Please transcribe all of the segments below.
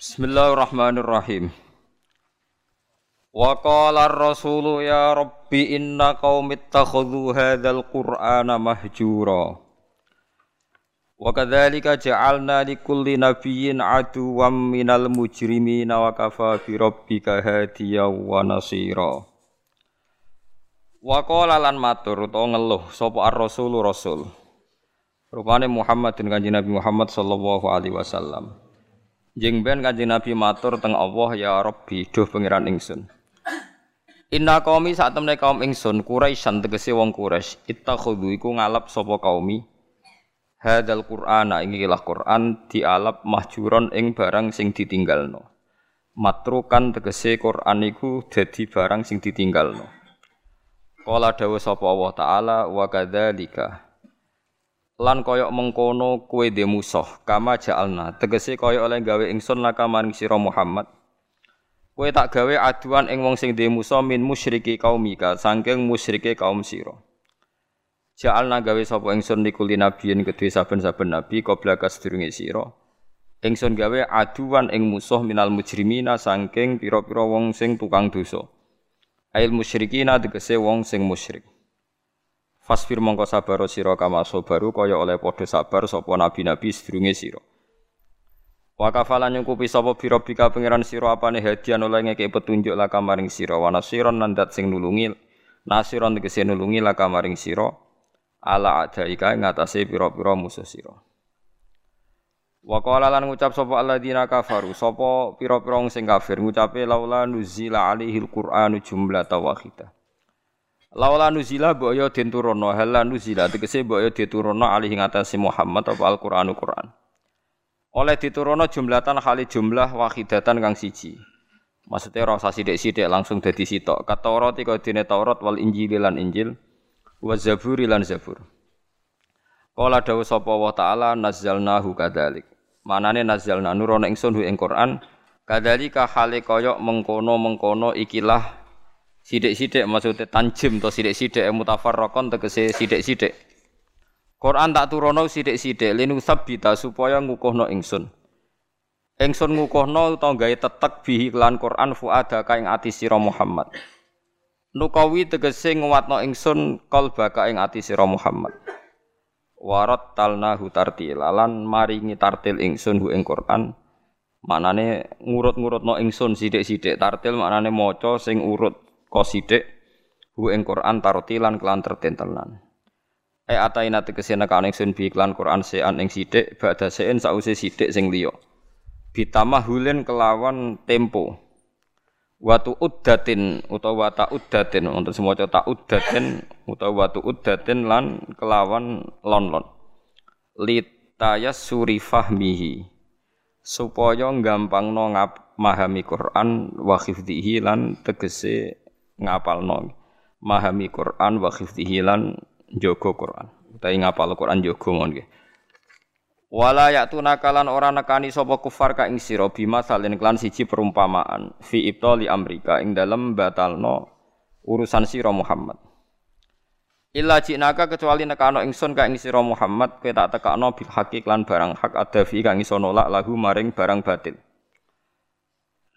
Bismillahirrahmanirrahim. Wa qala ar-rasulu ya rabbi inna qaumi ittakhadhu hadzal qur'ana mahjura. Wa kadzalika ja'alna likulli nabiyyin aduwwan minal mujrimina wa kafa bi rabbika hadiyan wa nasira. Wa qala lan matur utawa ngeluh sapa ar-rasulu rasul. Rupane Muhammad dan kanjeng Nabi Muhammad sallallahu alaihi wasallam. Jeng ben kanjeng Nabi matur teng Allah ya Rabbi duh pangeran ingsun. Inna qaumi saat temne kaum ingsun Quraisyan tegese wong Quraisy ittakhudhu iku ngalap sapa kaumi hadzal Qur'ana ing ilah Qur'an dialap mahjuron ing barang sing ditinggalno. Matrukan tegese Qur'an iku dadi barang sing ditinggalno. Kala dawuh sapa Allah taala wa kadzalika lan koyok mengkono kue de musuh kama ja'alna. Tegese koyok oleh gawe ingsun laka maring sira Muhammad. Kue tak gawe aduan ing wong sing de musuh min musyriki kaumika saking musyrike kaum sira. Ja'alna gawe sapa ingsun nikuli nabiyin kedue saben-saben nabi qabla kasedurunge sira. Ingsun gawe aduan ing musuh minal mujrimina saking pira-pira wong sing tukang dosa. Ail musyrikina tegese wong sing musyrik Fasfir mongko sabar sira kama sabaru kaya oleh padha sabar sapa nabi-nabi sedurunge sira. Wa kafalan nyukupi sapa birobika pangeran sira apane hadiah oleh ngeke petunjuk la kamaring sira wa nasiron nandat sing nulungi nasiron tegese nulungi la kamaring sira ala adaika ing atase pira-pira musuh sira. Wa qala lan ngucap sapa alladzina kafaru sapa pira-pira sing kafir ngucape laula nuzila alaihil qur'anu jumlatan wahidah. Laula nuzila mbok yo den turunno hala nuzila tegese mbok yo diturunno alih ing atase Muhammad apa Al-Qur'anu Qur'an. Oleh diturunno jumlatan kali jumlah wahidatan kang siji. Maksudnya rasa sidik-sidik langsung dadi sitok. Kata Taurat iku dene Taurat wal Injil lan Injil wa Zabur lan Zabur. Kala dawuh sapa wa taala nazzalnahu kadzalik. Manane nazzalna nurono ingsun hu ing Qur'an kadzalika hale kaya mengkono-mengkono ikilah Sidik-sidik maksudnya tanjim atau sidik-sidik mutafarraqon tegese sidik-sidik. Quran tak turono sidik-sidik linu sabita supaya ngukuhno ingsun. Ingsun ngukuhno utawa gawe tetek bihi kelan Quran fuada ka ing ati sira Muhammad. Nukawi tegese nguwatno ingsun qalbaka ing ati sira Muhammad. Warat talnahu tartila lan maringi tartil ingsun hu ing Quran. Manane ngurut-ngurutno ingsun sidik-sidik tartil manane maca sing urut qasidik hu ing Quran tartilan kelan tertentelan. E ataina tegese nekane ingsun bi iklan Quran sean ing sithik badha sean sause sithik sing liya. Bitamahulin kelawan tempo. Watu uddatin utawa wata uddatin untuk semua ta uddatin utawa watu uddatin lan kelawan lon-lon. Litayas suri fahmihi supaya gampangno ngap mahami Quran wa hifdhihi lan tegese ngapalno. Mahami Quran wa hifdhihi lan jaga Quran. Utawi ngapal Quran jaga mon nggih. Wala ya'tuna kalan ora nekani sapa kufar ka ing sira bima salin klan siji perumpamaan fi ibtali amrika ing dalem batalno urusan sira Muhammad. Illa jinaka kecuali nekano ingsun ka ing sira Muhammad kowe tak tekakno bil hakik lan barang hak ada fi kang iso nolak lahu maring barang batil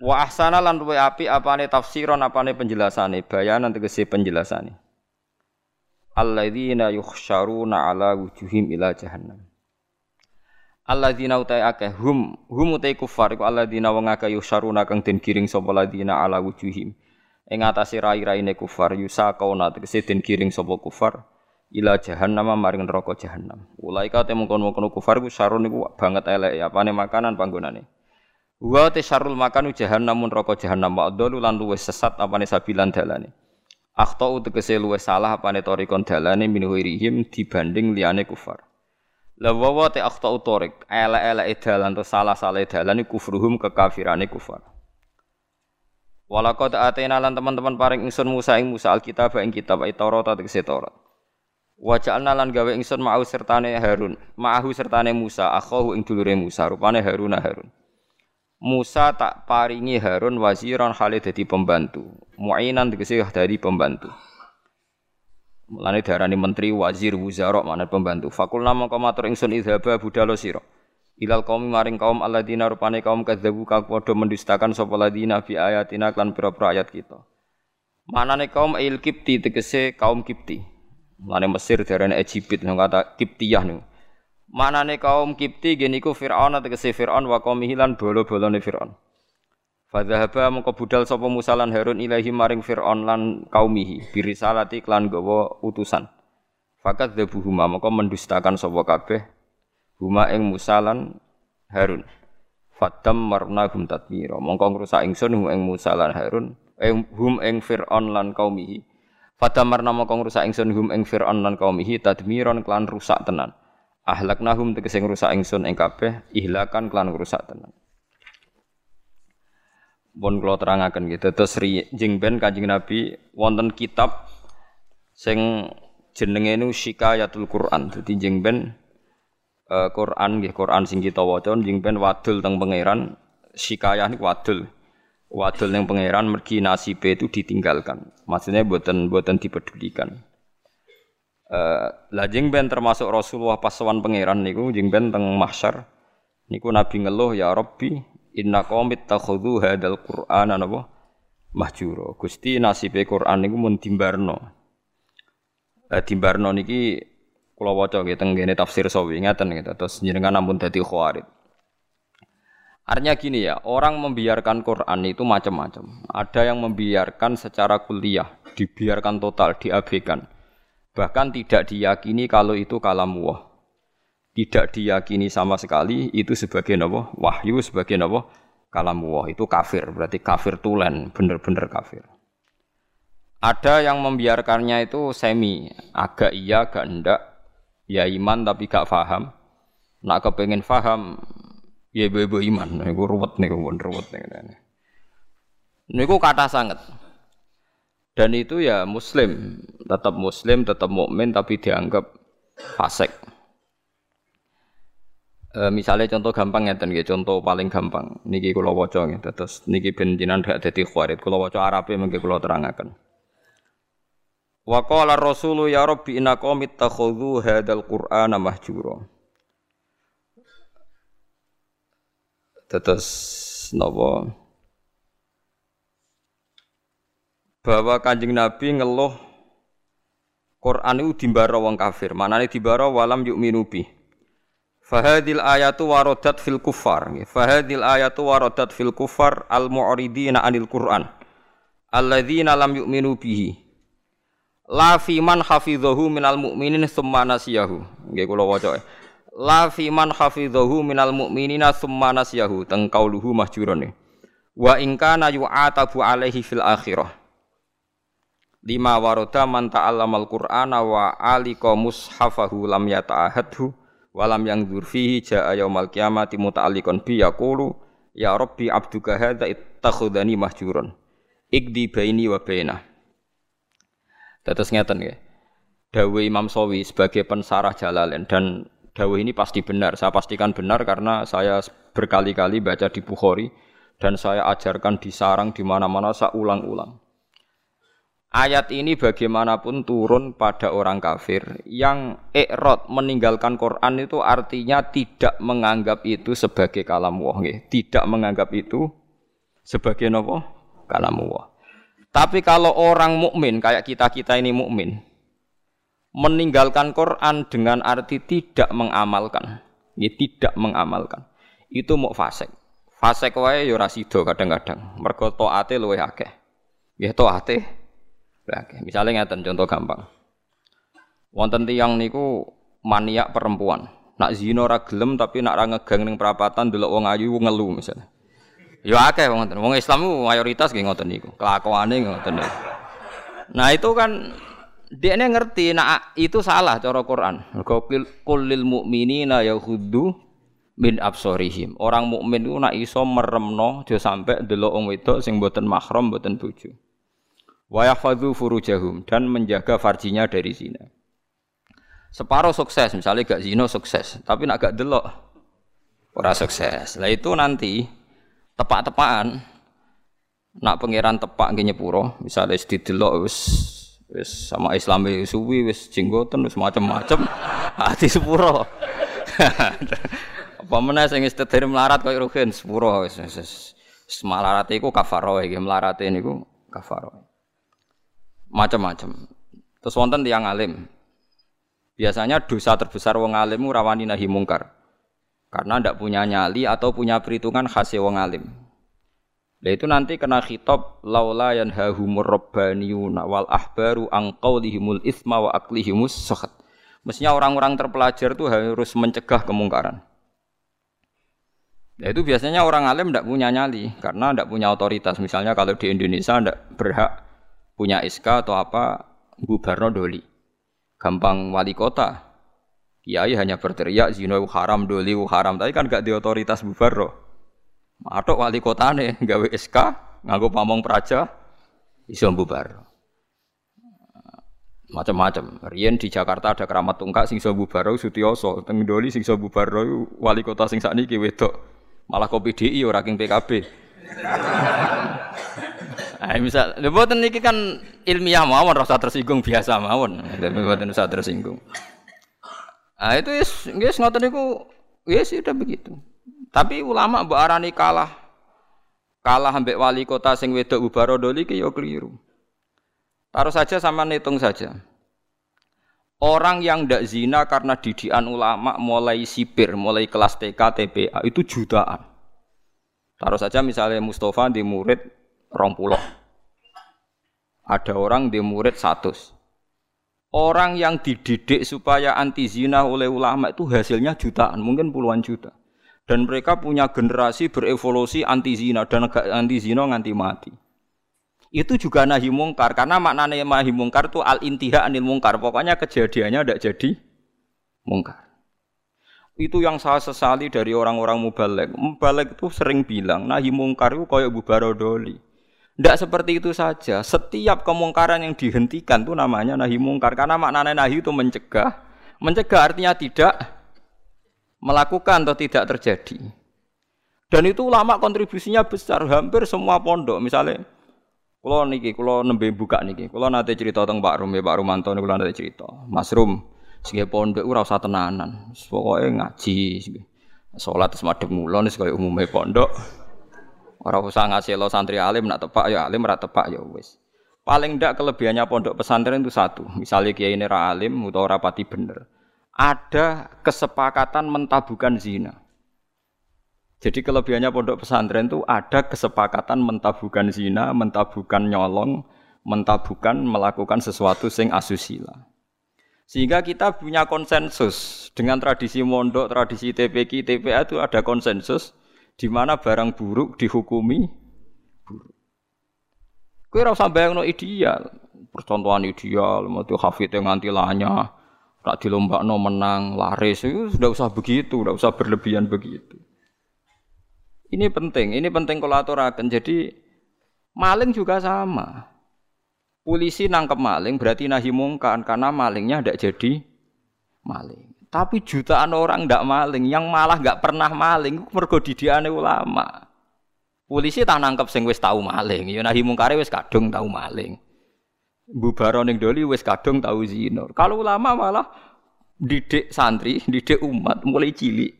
Wa ahsana lan api apane tafsiron apane penjelasane, bayanan tegese penjelasane. Alladzina yukhsyaruna ala wujuhim ila jahannam. Alladzina utai akeh hum hum utai kufar iku alladzina wong akeh yukhsyaruna kang den kiring sapa alladzina ala wujuhim. Ing atase rai-raine kufar yusaqauna tegese den kiring sapa kufar ila jahannam maring neraka jahannam. Ulaika te mungkon-mungkon kufar ku sarun niku banget elek apane makanan panggonane. Wa te makanu jahannam neraka jahannam wa lan luwes sesat apane sabilan dalane. Akhtau tegese luwes salah apane torikon dalane min ghairihim dibanding liyane kufar. La wa te akhtau torik ele-ele dalan to salah-salah dalan kufruhum kekafirane kufar. Walakot atena lan teman-teman paring ingsun Musa ing Musa alkitab ing kitab Taurat tegese Taurat. Wa ja'alna lan gawe ingsun ma'u sertane Harun, ma'ahu sertane Musa, akhahu ing dulure Musa, rupane Harun Harun. Musa tak paringi Harun waziran hale dadi pembantu. Mu'inan tegese dari pembantu. Mulane darani menteri wazir wuzara mana pembantu. Fakul nama matur ingsun idhaba budalo sira. ilal kaum maring kaum alladzina rupane kaum kadzabu kang padha mendustakan sapa ladina bi ayatina klan pira-pira ayat kita. Manane kaum il kipti tegese kaum kipti. Mane Mesir Egypt nang kata Kiptiyah niku. Manane kaum kipti geniku Firaun tegese Firaun wa qaumihi lan bolo-bolone Firaun. Fadzahaba mengko budal sapa Musa lan Harun ilahi maring Firaun lan kaumihi birisalati klan gawa utusan. Fakat dzabuhuma mengko mendustakan sapa kabeh huma ing Musa lan Harun. Fatam marna hum tadmira. Mongko ngrusak ingsun hum ing Musa lan Harun, eh, hum ing Fir'aun lan kaumihi. Fatam marna mongko ngrusak ingsun hum ing Fir'aun lan kaumihi tadmiron klan rusak tenan. Ahlaknahum tegese ngrusak ingsun ing kabeh, ihlakan klan rusak tenan. Bon kula terangaken gitu. Terus jeng ben Kanjeng Nabi wonten kitab sing jenenge nu Shikayatul Quran. Dadi jeng ben uh, Quran nggih Quran sing kita waca jeng ben wadul teng pangeran Shikayah niku wadul. Wadul ning pangeran mergi nasibe itu ditinggalkan. Maksudnya buatan buatan dipedulikan. Uh, lah jeng ben termasuk Rasulullah pas pangeran niku jeng ben teng mahsyar niku Nabi ngeluh ya Rabbi inna qaumit takhudhu hadzal qur'ana napa mahjura. Gusti nasibe Quran niku mun dimbarno. Eh dimbarno niki kula waca nggih teng tafsir sawi ngaten gitu. Terus jenengan ampun dadi khawarid. Artinya gini ya, orang membiarkan Quran itu macam-macam. Ada yang membiarkan secara kuliah, dibiarkan total, diabaikan. Bahkan tidak diyakini kalau itu kalam Allah. Tidak diyakini sama sekali itu sebagai nawa wahyu, sebagai nawa kalam Allah. Itu kafir, berarti kafir tulen, bener-bener kafir. Ada yang membiarkannya itu semi, agak iya, agak enggak, ya iman tapi gak faham. Nak kepengen faham, ya ibu iman. Niku ruwet niku pun ruwet niku. Niku kata sangat. Dan itu ya muslim, tetap muslim, tetap mukmin tapi dianggap fasik. E, misalnya contoh gampang ya, nggih, contoh paling gampang. Niki kula waca nggih, terus niki ben jinan dak dadi khawarit. Kula waca Arabe mengke kula terangaken. Wa qala Rasulu ya Rabbi inna qaumi takhudhu hadzal Qur'ana mahjura. Terus napa? Bahwa Kanjeng Nabi ngeluh Quran itu dimbara wong kafir. Manane dimbara walam yu'minu bi. Fahadil ayatu warodat fil kufar. Fahadil ayatu warodat fil kufar al mu'ridina anil Qur'an. Alladzina lam yu'minu bihi. La fi man hafidhahu minal mu'minin tsumma nasiyahu. Nggih kula waca. La fi man hafidhahu minal mu'minina tsumma nasiyahu. Teng kauluhu. Wa in kana yu'atabu alaihi fil akhirah. Lima waroda man ta'allamal qur'ana wa alika mushafahu lam yata'ahadhu wa lam yang fihi ja'a yaumal qiyamati muta'alliqan bi yaqulu ya rabbi abduka hadza ittakhadhani mahjuron. Ikdi baini wa bainah. Tetes ngeten ya. Dawe Imam Sawi sebagai pensarah Jalalain dan dawe ini pasti benar. Saya pastikan benar karena saya berkali-kali baca di Bukhari dan saya ajarkan di sarang di mana-mana saya ulang-ulang. Ayat ini bagaimanapun turun pada orang kafir yang ikrot meninggalkan Quran itu artinya tidak menganggap itu sebagai kalam Allah, tidak menganggap itu sebagai nopo kalam Allah. Tapi kalau orang mukmin kayak kita-kita ini mukmin meninggalkan Quran dengan arti tidak mengamalkan, ya tidak mengamalkan. Itu mau fasik. Fasik wae ya ora kadang-kadang. Mergo taate luwih akeh. Ya taate Oke, misalnya ngeten contoh gampang. Wonten tiang niku maniak perempuan. Nak zina ora gelem tapi nak ra ngegang ning perapatan delok wong ayu ngelu misalnya. Ya akeh wong ngoten. Wong Islam mayoritas nggih ngoten niku. Kelakuane ngoten niku. Nah itu kan dia ini ngerti nah itu salah cara Quran. Mergo kulil mukminina yaghuddu min absorihim. Orang mukmin itu nak iso meremno aja sampai delok wong wedok sing mboten mahram mboten bojo wa yahfadzu furujahum dan menjaga farjinya dari zina. Separuh sukses, misalnya gak zina sukses, tapi nak gak delok ora sukses. Lah itu nanti tepak-tepakan nak pangeran tepak nggih nyepuro, misalnya didelok wis wis sama Islam suwi wis jenggoten wis macam-macam hati sepuro. Apa meneh sing istedir melarat koyo rugen sepuro wis wis melarat iku kafaro iki melarat niku kafaro. Macam-macam. Terus wonten tiyang alim. Biasanya dosa terbesar wong alim rawani nahi mungkar. Karena ndak punya nyali atau punya perhitungan khas wong alim. Nah itu nanti kena khitab laula yanhahumur rabbaniyuna wal ahbaru an qaulihimul isma wa aklihimus sakhat. Mestinya orang-orang terpelajar itu harus mencegah kemungkaran. Nah itu biasanya orang alim tidak punya nyali karena tidak punya otoritas. Misalnya kalau di Indonesia tidak berhak punya SK atau apa bubarno doli. Gampang wali kota. Kiai hanya berteriak zina haram doli haram tapi kan gak di otoritas bubarno. Matok wali kotane gawe SK nganggo pamong praja iso bubar. Macam-macam. Riyen di Jakarta ada keramat tungkak sing iso bubar Sutioso, teng Doli sing iso bubar wali kota sing sakniki wedok. Malah kopi DI ora king PKB. Ah misal, mboten niki kan ilmiah mawon rasa tersinggung biasa mawon. Mboten usah tersinggung. Ah itu wis nggih ngoten niku wis sudah begitu. Tapi ulama mbok arani kalah. Kalah ambek wali kota sing wedok Ubarodoli ki yo keliru. Taruh saja sama hitung saja. Orang yang ndak zina karena didikan ulama mulai sipir, mulai kelas TK, TPA itu jutaan. Taruh saja misalnya Mustafa di murid rompuloh. Ada orang di murid satu. Orang yang dididik supaya anti zina oleh ulama itu hasilnya jutaan, mungkin puluhan juta dan mereka punya generasi berevolusi anti zina dan anti zina nganti mati. Itu juga nahi mungkar karena maknanya nahi mungkar itu al intiha anil mungkar. Pokoknya kejadiannya tidak jadi mungkar. Itu yang saya sesali dari orang-orang mubalek. Mubalek itu sering bilang nahi mungkar itu kayak bubarodoli. Tidak seperti itu saja. Setiap kemungkaran yang dihentikan itu namanya nahi mungkar. Karena maknanya nahi itu mencegah. Mencegah artinya tidak melakukan atau tidak terjadi. Dan itu ulama kontribusinya besar, hampir semua pondok. Misalnya, kalau niki, kalau nembe buka niki, kalau nanti cerita tentang Pak Rum, ya Pak Rumanto, kalau nanti cerita, Mas Rum, sebagai pondok ora usah tenanan, pokoknya ngaji, sholat semadep mulon, sebagai umumnya pondok, orang usah ngasih lo santri alim, nak tepak ya alim, rak tepak ya wes. Paling ndak kelebihannya pondok pesantren itu satu, misalnya kiai ini alim, atau rapati bener ada kesepakatan mentabukan zina. Jadi kelebihannya pondok pesantren itu ada kesepakatan mentabukan zina, mentabukan nyolong, mentabukan melakukan sesuatu sing asusila. Sehingga kita punya konsensus dengan tradisi mondok, tradisi TPK, TPA itu ada konsensus di mana barang buruk dihukumi buruk. Kue rasa bayang no ideal, percontohan ideal, mau hafid yang nganti lanya, Tak no menang, laris itu sudah usah begitu, sudah usah berlebihan begitu. Ini penting, ini penting kalau aturakan. Jadi maling juga sama. Polisi nangkep maling berarti nahi mungkar karena malingnya tidak jadi maling. Tapi jutaan orang tidak maling, yang malah nggak pernah maling, mergo didiane ulama. Polisi tak nangkep sing wis tahu maling, ya nahi mungkare wis kadung tahu maling. Bubaro ning doli wis kadung tahu zina. Kalau ulama malah didik santri, didik umat mulai cilik.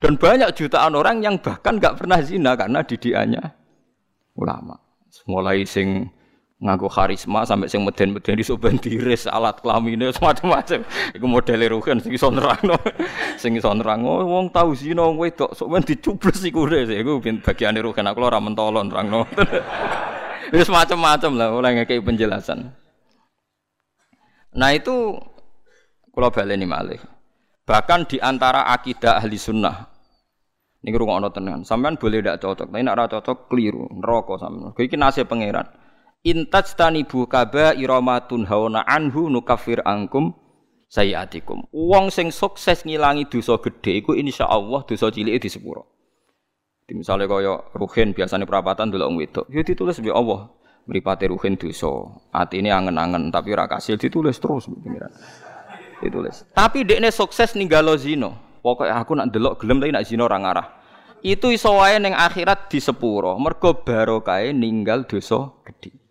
Dan banyak jutaan orang yang bahkan nggak pernah zina karena didikannya ulama. Mulai sing ngaku karisma sampai sing meden-meden di soben diris alat kelaminnya semacam-macam. Iku modele rugen sing iso nerangno. sing iso nerangno wong tau zina wong wedok sok men dicubles iku iku bagiane rugen aku ora mentolon nerangno. Wis macam-macam lah mulai ngekei penjelasan. Nah itu kalau baleni malih. Bahkan di antara akidah ahli sunnah ini ono tenan. Sampean boleh tidak cocok, tapi nak cocok keliru, neraka sampean. Iki nasib pangeran. Intaj tanibu kaba iramatun hauna anhu nukafir angkum sayiatikum. Wong sing sukses ngilangi dosa gede iku insyaallah dosa di sepuro. Misalnya kaya ruhin biasanya perapatan dulu orang wedok, ya ditulis bi Allah. Mripate ruhin dosa, ini angen-angen tapi ora kasil ditulis terus pengiran. Ditulis. Tapi dekne sukses ninggalo zino. Pokoknya aku nak delok gelem tapi nak zino orang arah. Itu iso wae ning akhirat di sepuro. Mergo barokah ninggal dosa gede.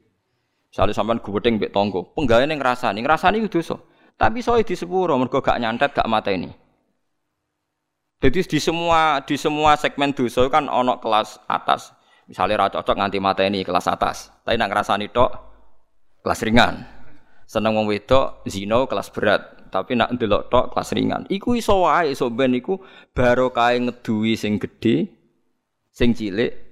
Misalnya sampean gubedeng mbek tonggo, penggawe ning ngrasani, ngrasani itu dosa. Tapi soe di sepuro mergo gak nyantet gak ini. Jadi di semua di semua segmen dosa kan ono kelas atas. Misalnya ra cocok nganti ini kelas atas. Tapi nak ngrasani tok kelas ringan. Seneng wong wedok zino kelas berat. Tapi nak ndelok tok kelas ringan. Iku iso wae iso ben iku barokah ngeduwi sing gedhe sing cilik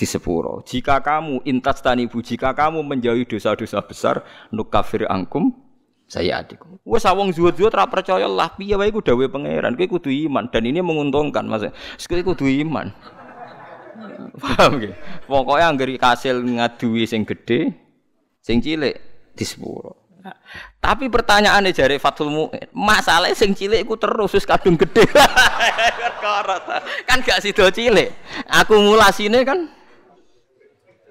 di sepuro. Jika kamu intas tanibu, jika kamu menjauhi dosa-dosa besar, nukafir angkum saya adik. Wes awong zuhud-zuhud ra percaya lah piye wae iku dawuhe pangeran. Kowe kudu iman dan ini menguntungkan Mas. Kowe kudu iman. Paham nggih? Pokoke anggere kasil ngaduwi sing gedhe, sing cilik di sepuro. Tapi pertanyaannya jari Fathul Mu'in, masalahnya sing cilik iku terus wis kadung gede. kan gak sido cilik. Akumulasine kan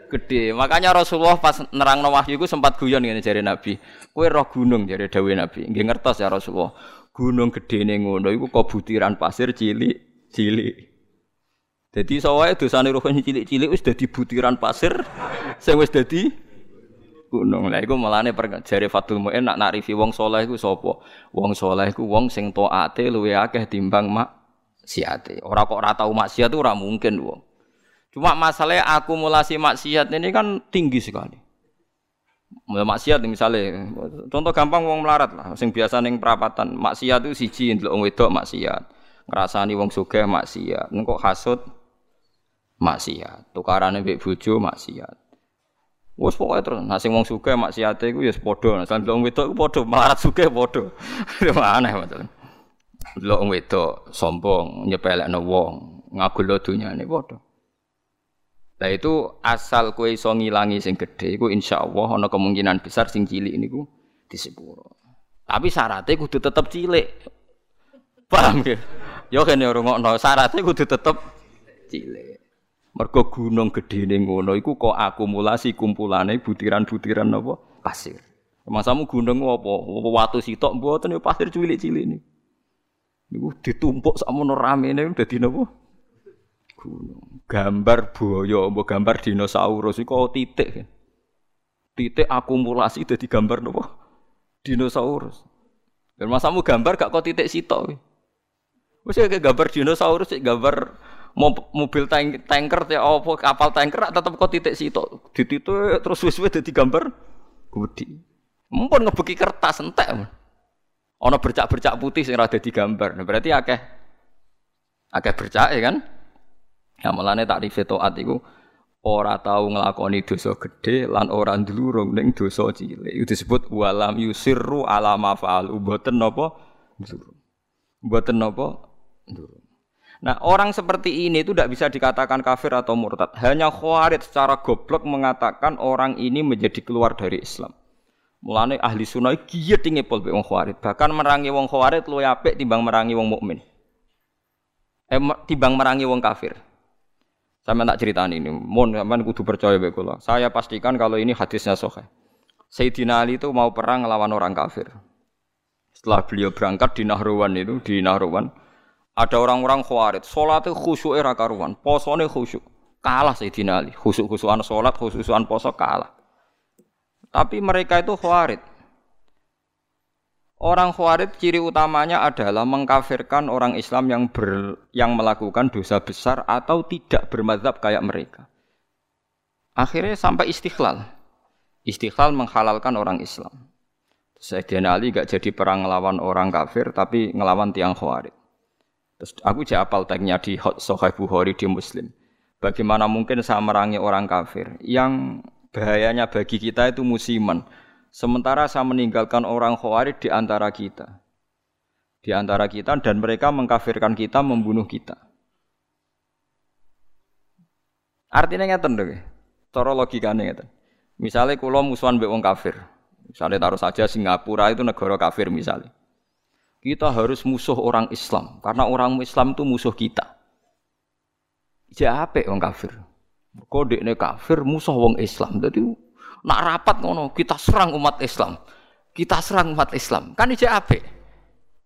gede. Makanya Rasulullah pas nerang wahyu itu sempat guyon ngene jari Nabi. Kue roh gunung jari Dawe Nabi. Nggih ngertos ya Rasulullah. Gunung gede nih ngono iku kok butiran pasir cilik, cilik. Jadi soalnya dosane roh cilik-cilik wis dadi butiran pasir sing wis dadi gunung. Lah iku melane jare Fatul Muin nak nakrifi wong saleh iku sapa? Wong saleh iku wong sing taate luwe akeh timbang mak siate. Ora kok ora tau maksiat ora mungkin wong. Cuma masalahnya akumulasi maksiat ini kan tinggi sekali. Maksiat misalnya, contoh gampang wong melarat lah, sing biasa neng perapatan maksiat itu siji ndelok wong wedok maksiat, ngrasani wong sugih maksiat, kok hasud maksiat, tukarane mbek bojo maksiat. Wes pokoke terus, sing wong sugih maksiate iku ya padha, nah wong wedok iku padha, melarat sugih padha. Aneh masalah. Delok wong wedok sombong, nyepelekno wong, ngagul dunyane padha. Nah itu asal kue iso ngilangi sing iku insya Allah ana kemungkinan besar sing cilik niku di sepuro. Tapi syaratnya kudu tetep cilik. Paham ya? Yo kene rungokno syaratnya kudu tetep cilik. Mergo gunung gede ning ngono iku kok akumulasi kumpulane butiran-butiran apa pasir. Masamu gunung apa? Watu sitok mboten ya pasir cilik-cilik niku. Niku ditumpuk sakmono ramene dadi napa? Gunung. Gambar buaya, mbok gambar dinosaurus iku titik. Titik akumulasi dadi gambar nopo? Dinosaurus. Dan masamu gambar gak kok titik sitok. Wis kayak gambar dinosaurus, gambar mobil tank, tanker ya apa kapal tanker tetep kok titik sitok. Dititik terus wis-wis dadi gambar gede. Mumpun ngebeki kertas entek. Ana bercak-bercak putih sing ora dadi gambar. Nah, berarti akeh akeh bercak ya kan? Ya mulane takrife taat iku ora tau nglakoni dosa gedhe lan ora ndlurung ning dosa cilik. Itu disebut walam yusirru ala ma fa'al. Mboten napa ndlurung. Mboten napa ndlurung. Nah orang seperti ini itu tidak bisa dikatakan kafir atau murtad. Hanya khawarid secara goblok mengatakan orang ini menjadi keluar dari Islam. Mulane ahli sunnah giat tinggi pol wong khawarid. Bahkan merangi wong khawarid luwih apik timbang merangi wong mukmin. Eh timbang merangi wong kafir. Sama tak cerita ini, mohon sampean kudu percaya bae kula. Saya pastikan kalau ini hadisnya sahih. Sayyidina Ali itu mau perang melawan orang kafir. Setelah beliau berangkat di Nahrawan itu, di Nahrawan, ada orang-orang khawarid, itu khusyuk era karuan, posone khusyuk. Kalah Sayyidina Ali, khusyuk-khusyukan salat, khusyukan poso kalah. Tapi mereka itu khawarid. Orang Khawarij ciri utamanya adalah mengkafirkan orang Islam yang ber, yang melakukan dosa besar atau tidak bermadhab kayak mereka. Akhirnya sampai istiqlal. Istiqlal menghalalkan orang Islam. Sayyidina Ali gak jadi perang ngelawan orang kafir tapi ngelawan tiang Khawarij. Terus aku jadi apal tagnya di Sahih Bukhari di Muslim. Bagaimana mungkin saya merangi orang kafir yang bahayanya bagi kita itu musiman Sementara saya meninggalkan orang khawarij di antara kita. Di antara kita dan mereka mengkafirkan kita, membunuh kita. Artinya ngeten lho. Cara logikane ngeten. Misalnya kula musuhan mbek wong kafir. Misalnya taruh saja Singapura itu negara kafir misalnya. Kita harus musuh orang Islam karena orang Islam itu musuh kita. Jape wong kafir. Kode ini kafir musuh wong Islam. Jadi Nak rapat ngono, kita serang umat Islam. Kita serang umat Islam. Kan ijek apik.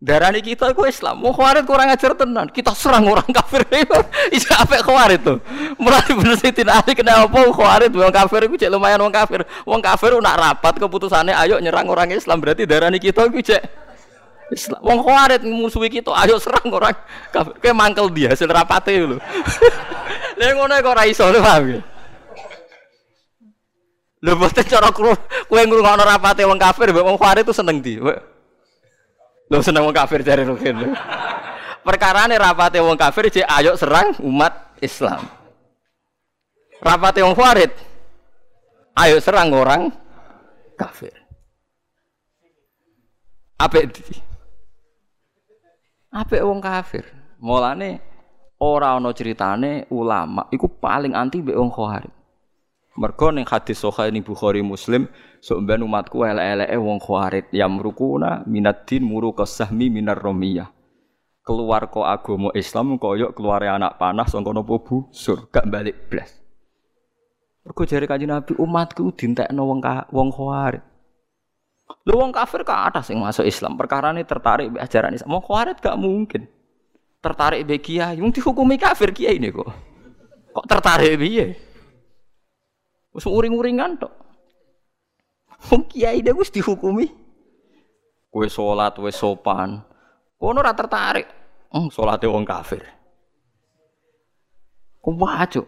Darani kita itu Islam. Mau khawarit kurang ajar tenan. Kita serang orang kafir. Ijek apik khawarit tuh. Mulai bener sih tidak ada kenapa khawarit wong kafir itu cek lumayan wong kafir. Wong kafir nak rapat keputusannya ayo nyerang orang Islam berarti darani kita itu cek Islam. Wong khawarit musuhi kita, ayo serang orang kafir. Kayak mangkel dia hasil rapate lho. Lha ngono kok ora iso ya? Lho boten cara kowe ngrungokno rapate wong kafir, wong khawarit itu seneng di. Lho seneng wong kafir jare Rukin. Perkarane rapate wong kafir jek ayo serang umat Islam. Rapate wong khawarit ayo serang orang kafir. Apik di. Apik wong kafir. Mulane ora ana ceritane ulama iku paling anti mbek wong khawarij. Mergo ning hadis sahih ning Bukhari Muslim, sok ben umatku elek-eleke wong khawarij yamrukuna minad din muru kasahmi minar romiyah. Keluar kok agama Islam koyok keluar anak panah sangka napa busur, gak balik blas. Mergo jare Kanjeng Nabi umatku dintekno wong wong khawarij. Lu wong kafir ke atas yang masuk Islam. Perkara ini tertarik be ajaran Islam. Mau khawarit gak mungkin. Tertarik be kiai, mung dihukumi kafir kiai ini kok. Kok tertarik piye? Wis uring-uringan tok. Wong kiai dia wis dihukumi. Kowe salat wis sopan. Kono ora tertarik. Hmm, salate wong kafir. Kok wajib.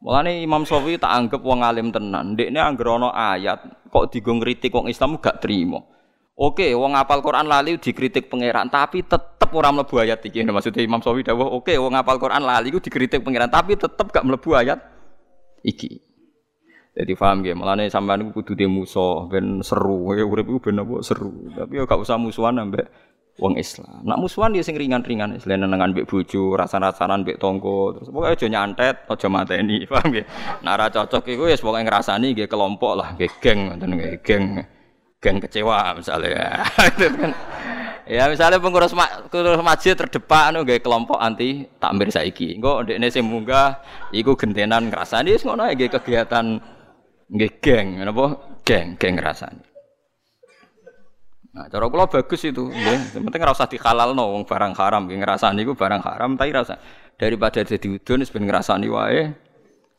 Mulane Imam Syafi'i tak anggap wong alim tenan. Ndekne anggere ana ayat kok digo ngritik wong Islam gak trimo. Oke, wong apal Quran lali dikritik pangeran, tapi tetep ora mlebu ayat iki. Maksudnya Imam Syafi'i dawuh, oke wong apal Quran lali iku dikritik pangeran, tapi tetep gak mlebu ayat iki. Jadi paham ya, mulane sampean iku kudu de musuh ben seru, ya urip iku ben apa seru. Tapi ya gak usah musuhan ambek wong Islam. Nak musuhan dia sing ringan-ringan, selain nengan mbek bojo, rasa-rasanan mbek tonggo, terus pokoke aja nyantet, aja mateni, paham ya? Nak ra cocok iku wis pokoke ngrasani nggih kelompok lah, nggih geng ngoten nggih geng. Geng kecewa misalnya. Ya misalnya pengurus, ma pengurus masjid terdepan anu nggih kelompok anti takmir saiki. Engko ndekne sing munggah iku gentenan ngrasani wis ngono kegiatan nggih geng, napa? Geng, geng ngrasani. Nah, cara kula bagus itu, nggih. Penting ora usah dihalalno wong barang haram, nggih ngrasani iku barang haram tapi rasa daripada jadi udun wis ben ngrasani wae.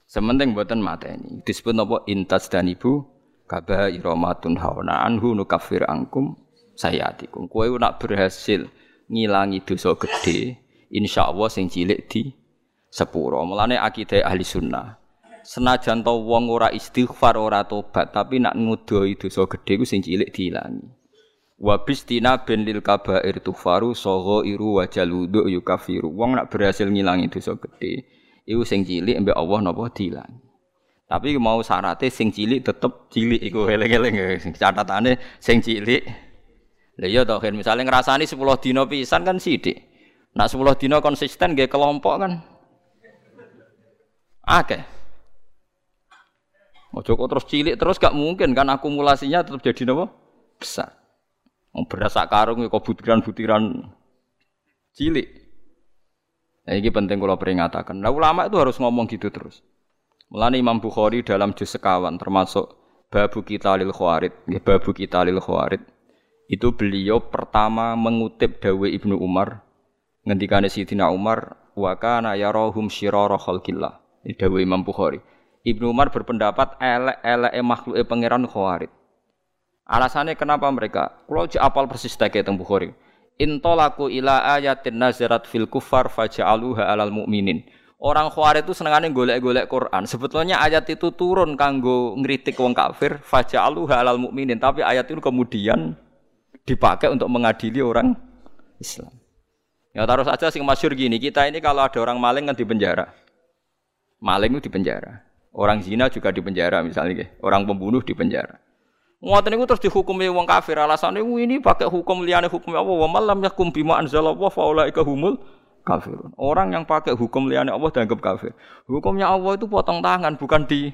Sementing mboten mateni. Disebut napa intas dan ibu kaba iromatun hawana anhu nukafir angkum sayatikum. Kowe nak berhasil ngilangi dosa gede, insya Allah sing cilik di sepuro. Mulane akidah ahli sunnah. Senajan to wong ora istighfar ora tobat, tapi nak ngudoi dosa gede ku sing cilik diilangi. Wa bistina ben lil kabair tufaru sogo iru wajaludu yukafiru. Wong nak berhasil ngilangi dosa gede, iku sing cilik mbek Allah napa dilang. Tapi mau syaratnya sing cilik tetep cilik iku eling-eling catatane sing cilik. Lah iya toh misalnya ngrasani 10 dina pisan kan sithik. Nak 10 dina konsisten nggih kelompok kan. Oke. Ojo kok terus cilik terus gak mungkin kan akumulasinya tetap jadi napa? Besar. Beras sak karung kok butiran-butiran cilik. Nah, ini penting kalau peringatakan. Nah, ulama itu harus ngomong gitu terus. Mulane Imam Bukhari dalam juz sekawan termasuk babu kita lil khawarid, ya, babu kita lil khawarid. Itu beliau pertama mengutip dawe Ibnu Umar ngendikane Sidina Umar wa kana yarahum syirara khalqillah. Dawe Imam Bukhari. Ibnu Umar berpendapat elek-eleke makhluke pangeran khawarid. Alasannya kenapa mereka? Kalau apal persis tak teng Bukhari. Intolaku ila ayatin nazarat fil kufar faja'aluha alal mu'minin. Orang khawarij itu senengane golek-golek Quran. Sebetulnya ayat itu turun kanggo ngritik wong kafir, faja'aluha alal mu'minin, tapi ayat itu kemudian dipakai untuk mengadili orang Islam. Ya taruh saja sing masyur gini, kita ini kalau ada orang maling kan di penjara. Maling itu di penjara. Orang zina juga di penjara misalnya, orang pembunuh di penjara. Ngoten niku terus dihukumi wong kafir alasane ini pakai hukum liyane hukum Allah wa malam yakum bima anzalallah fa ulaika humul kafirun. Orang yang pakai hukum liyane Allah dianggap kafir. Hukumnya Allah itu potong tangan bukan di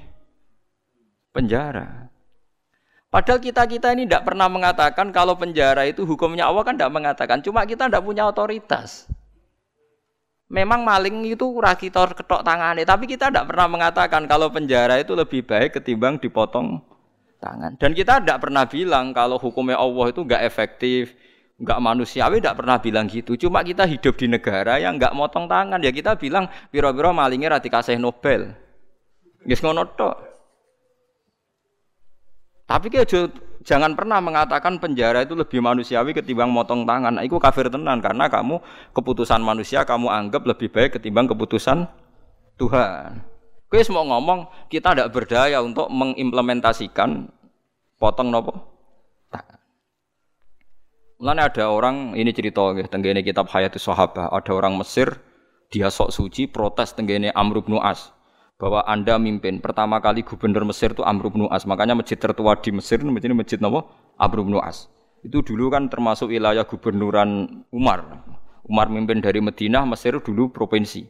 penjara. Padahal kita-kita ini tidak pernah mengatakan kalau penjara itu hukumnya Allah kan tidak mengatakan. Cuma kita tidak punya otoritas. Memang maling itu rakitor ketok tangannya, tapi kita tidak pernah mengatakan kalau penjara itu lebih baik ketimbang dipotong tangan. Dan kita tidak pernah bilang kalau hukumnya Allah itu nggak efektif, nggak manusiawi, tidak pernah bilang gitu. Cuma kita hidup di negara yang nggak motong tangan, ya kita bilang biro-biro malingnya rati kasih Nobel. Gak ngono tok. Tapi kayak jangan pernah mengatakan penjara itu lebih manusiawi ketimbang motong tangan. Nah, itu kafir tenan karena kamu keputusan manusia kamu anggap lebih baik ketimbang keputusan Tuhan. Kowe mau ngomong kita tidak berdaya untuk mengimplementasikan potong nopo. Mulane ada orang ini cerita nggih tenggene kitab Hayatus Sahabah, ada orang Mesir dia sok suci protes tenggene Amr bin As bahwa Anda mimpin. Pertama kali gubernur Mesir itu Amr bin As. Makanya masjid tertua di Mesir masjid masjid nopo? Amr bin As. Itu dulu kan termasuk wilayah gubernuran Umar. Umar mimpin dari Madinah, Mesir dulu provinsi.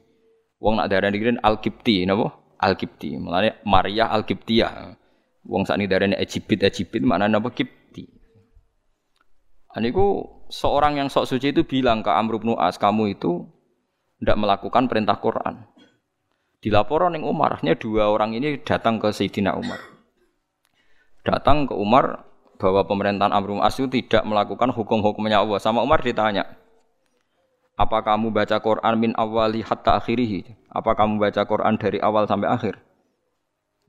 Wong nak darah dikirin Al-Kipti, napa? Al-Kipti. Mulane Maria Al-Kiptiyah. Wong sakniki darane Egypt Egypt mana napa Kipti. Aniku seorang yang sok suci itu bilang ke Amr bin As, kamu itu tidak melakukan perintah Quran. Dilaporan yang Umar, Akhirnya dua orang ini datang ke Sayyidina Umar. Datang ke Umar bahwa pemerintahan Amr bin As itu tidak melakukan hukum-hukumnya Allah. Sama Umar ditanya, apa kamu baca Quran min awali hatta akhirihi? Apa kamu baca Quran dari awal sampai akhir?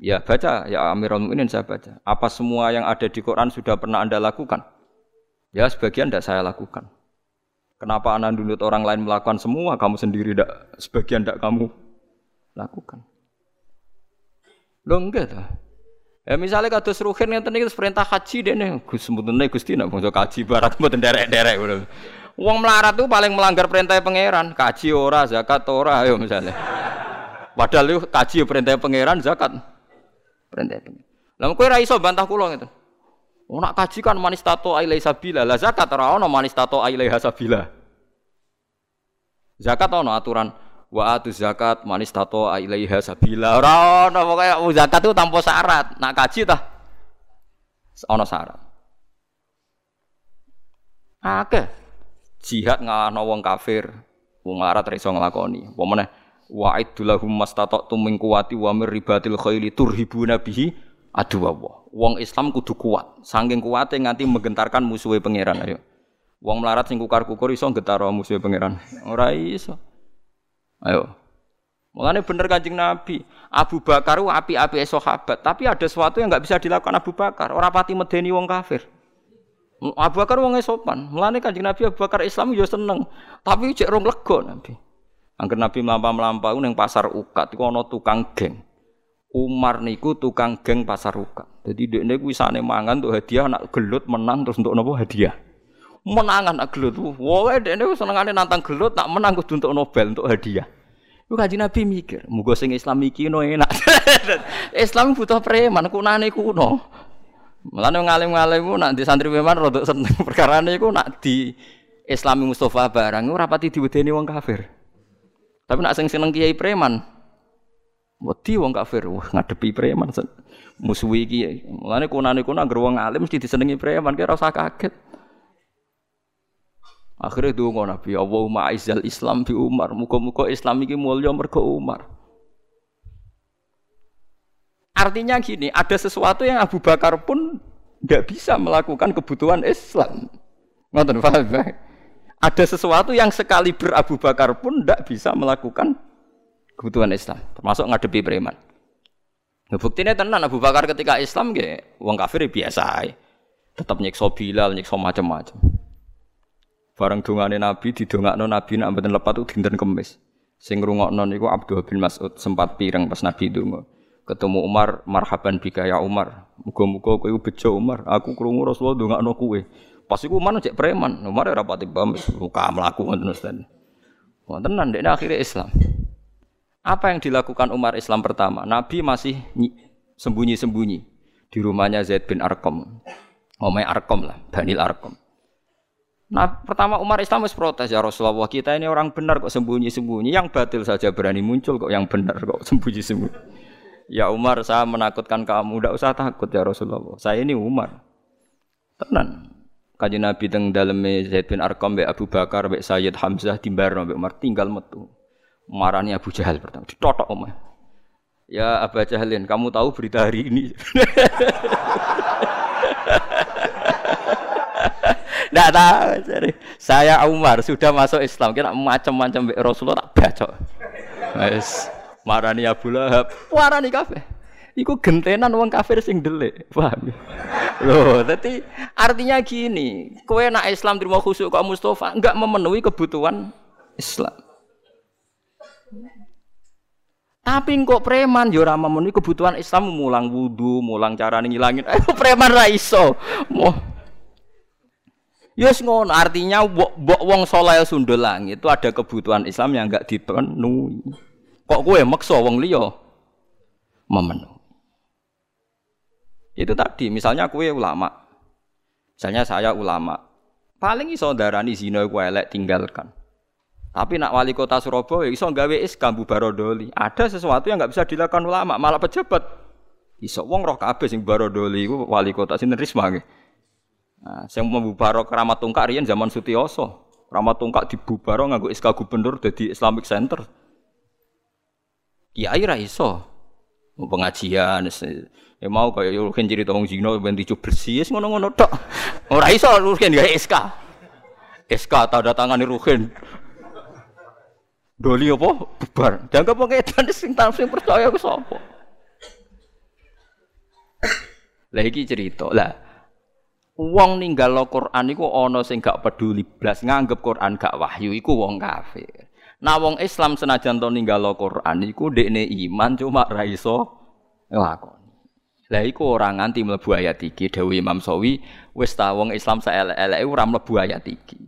Ya baca, ya Amirul Mukminin saya baca. Apa semua yang ada di Quran sudah pernah Anda lakukan? Ya sebagian tidak saya lakukan. Kenapa Anda nuntut orang lain melakukan semua, kamu sendiri tidak sebagian tidak kamu lakukan? Lo enggak tuh. Ya misalnya kados ruhin yang tadi perintah haji deh nih, gus sebetulnya gusti nak bangsa kaji barat buat derek derek Wong melarat tuh paling melanggar perintah pangeran, kaji ora, zakat ora, ayo misalnya. Padahal lu kaji perintah pangeran, zakat perintah pangeran. Lah kowe ora iso bantah kula gitu. Oh nak kaji kan manis tato ailai sabila, lah zakat ora ono manis tato ailai hasabila. Zakat ono aturan wa atu zakat manis tato ailai hasabila. Ora ono pokoke zakat itu tanpa syarat. Nak kaji tah ono syarat. Akeh jihad ngalahno wong kafir, wong larat ra iso nglakoni. Apa meneh wa'idul lahum mastata'tum min quwwati wa mir ribatil khaili turhibuna bihi adu Wong Islam kudu kuat, saking kuate nganti menggentarkan musuhe pangeran ayo. Wong melarat sing kukar-kukur iso nggetaro musuhe pangeran. Ora iso. Ayo. Mulane bener Kanjeng Nabi, Abu Bakar api-api sahabat, tapi ada sesuatu yang nggak bisa dilakukan Abu Bakar. Ora pati medeni wong kafir. Abu Bakar wong sopan. Mulane Kanjeng Nabi Abu Bakar Islam yo seneng. Tapi cek rong lego Nabi. Angger Nabi mlampah-mlampah ning pasar Ukat iku ana tukang geng. Umar niku tukang geng pasar Ukat. Jadi dia niku wisane mangan untuk hadiah anak gelut menang terus untuk nopo hadiah. Menangan anak gelut. Dia niku senengane nantang gelut tak menang kudu untuk Nobel untuk hadiah. Iku kanjeng Nabi mikir, muga sing Islam iki no enak. Islam butuh preman, kunane kuno. Mulane ngalim-ngalim nak di santri memang rada seneng perkara niku nak di Islami Mustafa barang ora pati diwedeni wong kafir. Tapi nak sing seneng kiai preman wedi wong kafir, wah ngadepi preman musuhi iki. Mulane kunane kuna anggere wong alim mesti disenengi preman, kira usah kaget. Akhirnya donga Nabi, Allahumma aizal Islam bi Umar. Muga-muga Islam iki mulya mergo Umar. Artinya gini, ada sesuatu yang Abu Bakar pun nggak bisa melakukan kebutuhan Islam. Ngoten paham Ada sesuatu yang sekali ber Abu Bakar pun tidak bisa melakukan kebutuhan Islam, termasuk ngadepi preman. Nah, buktinya tenan Abu Bakar ketika Islam ge wong kafir ya biasa Tetap nyiksa Bilal, nyiksa macam-macam. Barang dongane Nabi didongakno Nabi nak mboten lepat itu dinten kemis. Sing ngrungokno niku Abdul bin Mas'ud sempat pireng pas Nabi donga. Ketemu Umar marhaban bika ya Umar. Muga-muga kowe bejo Umar. Aku krungu Rasulullah ndongakno kowe pas iku Umar cek preman. Umar ora pati paham muka mlaku ngoten Ustaz. Wonten ndekne akhirnya Islam. Apa yang dilakukan Umar Islam pertama? Nabi masih sembunyi-sembunyi. Di rumahnya Zaid bin Arqam. Omai Arqam lah Banil Arqam Nah, pertama Umar Islam harus protes ya Rasulullah kita ini orang benar kok sembunyi-sembunyi, yang batil saja berani muncul kok yang benar kok sembunyi-sembunyi. Ya Umar, saya menakutkan kamu. Tidak usah takut ya Rasulullah. Saya ini Umar. Tenan. Kaji Nabi teng dalam Zaid bin Arqam be Abu Bakar be Sayyid Hamzah timbar be Umar tinggal metu. Marani Abu Jahal pertama. Ditotok Umar. Ya Abu Jahalin, kamu tahu berita hari ini? Tidak tahu. Jadi, saya Umar sudah masuk Islam. Kira macam-macam Rasulullah tak baca. Yes marani Abu Lahab, warani kabeh. Iku gentenan wong kafir sing delik, paham ya? Loh, tapi artinya gini, kowe nak Islam terima khusuk kok Mustafa enggak memenuhi kebutuhan Islam. Tapi kok preman yo ora memenuhi kebutuhan Islam mulang wudu, mulang cara ngilangin. Eh preman ra iso. Mo. Yes ngono, artinya mbok wong soleh sundul langit itu ada kebutuhan Islam yang enggak dipenuhi. Kok kowe maksa wong liya memenuhi. Itu tadi, misalnya kue ulama. Misalnya saya ulama. Paling iso darani zina ku elek tinggalkan. Tapi nak wali kota Surabaya iso gawe iskambu barodoli. Ada sesuatu yang nggak bisa dilakukan ulama, malah pejabat. Iso wong roh kabeh sing barodoli wali kota sinten Risma nggih. Nah, sing membubaro keramat tungkak riyen zaman Sutioso. Keramat tungkak dibubaro nganggo SK gubernur dadi Islamic Center. Kiai ra iso. Pengajian ya mau kaya Ruhin cerita wong zina ben dicu bersih ngono-ngono tok. Ora iso Ruhin gawe SK. SK tanda tangan Ruhin. Doli apa? Bubar. Dianggap wong edan sing sing percaya ku sapa? Lah iki cerita. Lah wong ninggal Quran iku ana sing gak peduli blas nganggep Quran gak wahyu iku wong kafir. Nah wong Islam senajan to ninggal Quran iku ndekne iman cuma ra iso lakoni. Lah iku ora nganti mlebu ayat iki dawuh Imam Sawi wis ta wong Islam saelek-eleke ora mlebu ayat iki.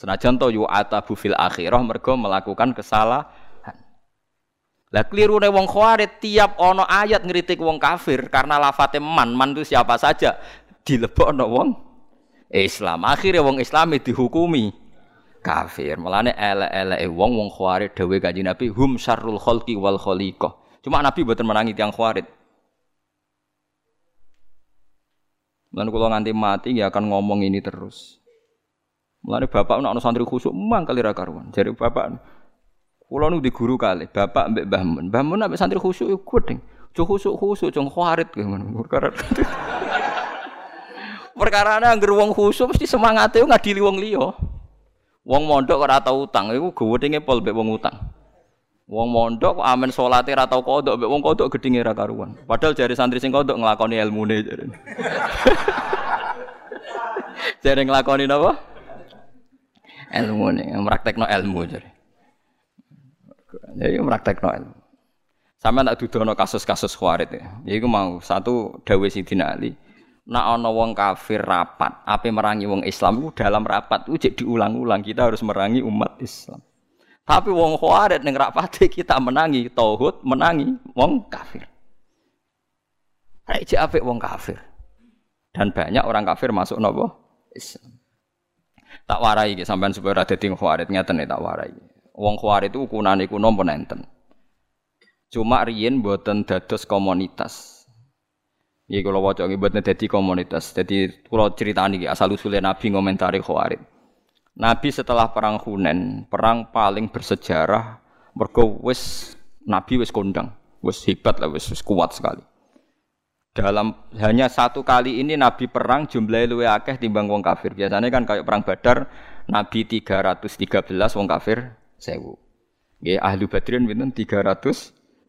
Senajan to yu atabu fil akhirah mergo melakukan kesalahan. Lah klirune wong khawarij tiap ana ayat ngritik wong kafir karena lafate man, man itu siapa saja dilebokno wong Islam. Akhirnya wong Islam dihukumi kafir. Mulane elek-eleke wong wong khawarij dawuh Kanjeng Nabi hum syarrul khalqi wal khaliqah. Cuma Nabi boten menangi tiang khawarij. Mulane kula nganti mati ya akan ngomong ini terus. Mulane bapak nak ana santri khusuk mang kali ra karuan. Jare bapak kula nu di guru kali, bapak mbek Mbah Mun. Mbah Mun santri khusuk yo gedeng. Jo khusuk-khusuk jong kharit ngono. Perkara anggere wong khusuk mesti semangate ngadili wong liya. Wong mondok ora tau utang, iku gedenge pol mbek wong utang. Wong mondok kok amen salate ora tau kodok mbek wong kodok gedenge ra karuan. Padahal jari santri sing kodok nglakoni ilmune jare. jare nglakoni napa? ilmu nih, no ilmu jadi. Jadi no ilmu. Sama tak dudono kasus-kasus khawarit ya. Jadi mau satu dawe Sidina Ali. Nak ono wong kafir rapat, apa merangi wong Islam itu dalam rapat itu jadi diulang-ulang kita harus merangi umat Islam. Tapi wong khawarit ning rapat kita menangi tauhid, menangi wong kafir. Raja apik wong kafir. Dan banyak orang kafir masuk nopo Islam. Tak warai iki sampean supaya ora dadi khawarit ngeten tak warai. Wong khawarit itu ukunane napa nenten. Cuma riyen boten dados komunitas. Iki kula waca iki boten dadi komunitas. Dadi kula critani iki asal usule Nabi ngomentari khawarit. Nabi setelah perang Hunen, perang paling bersejarah mergo wis Nabi wis kondang, wis hebat lah, wis, wis kuat sekali. dalam hanya satu kali ini Nabi perang jumlahnya luwe akeh timbang wong kafir. Biasanya kan kayak perang Badar Nabi 313 wong kafir sewu. Nggih ahli Badrin pinten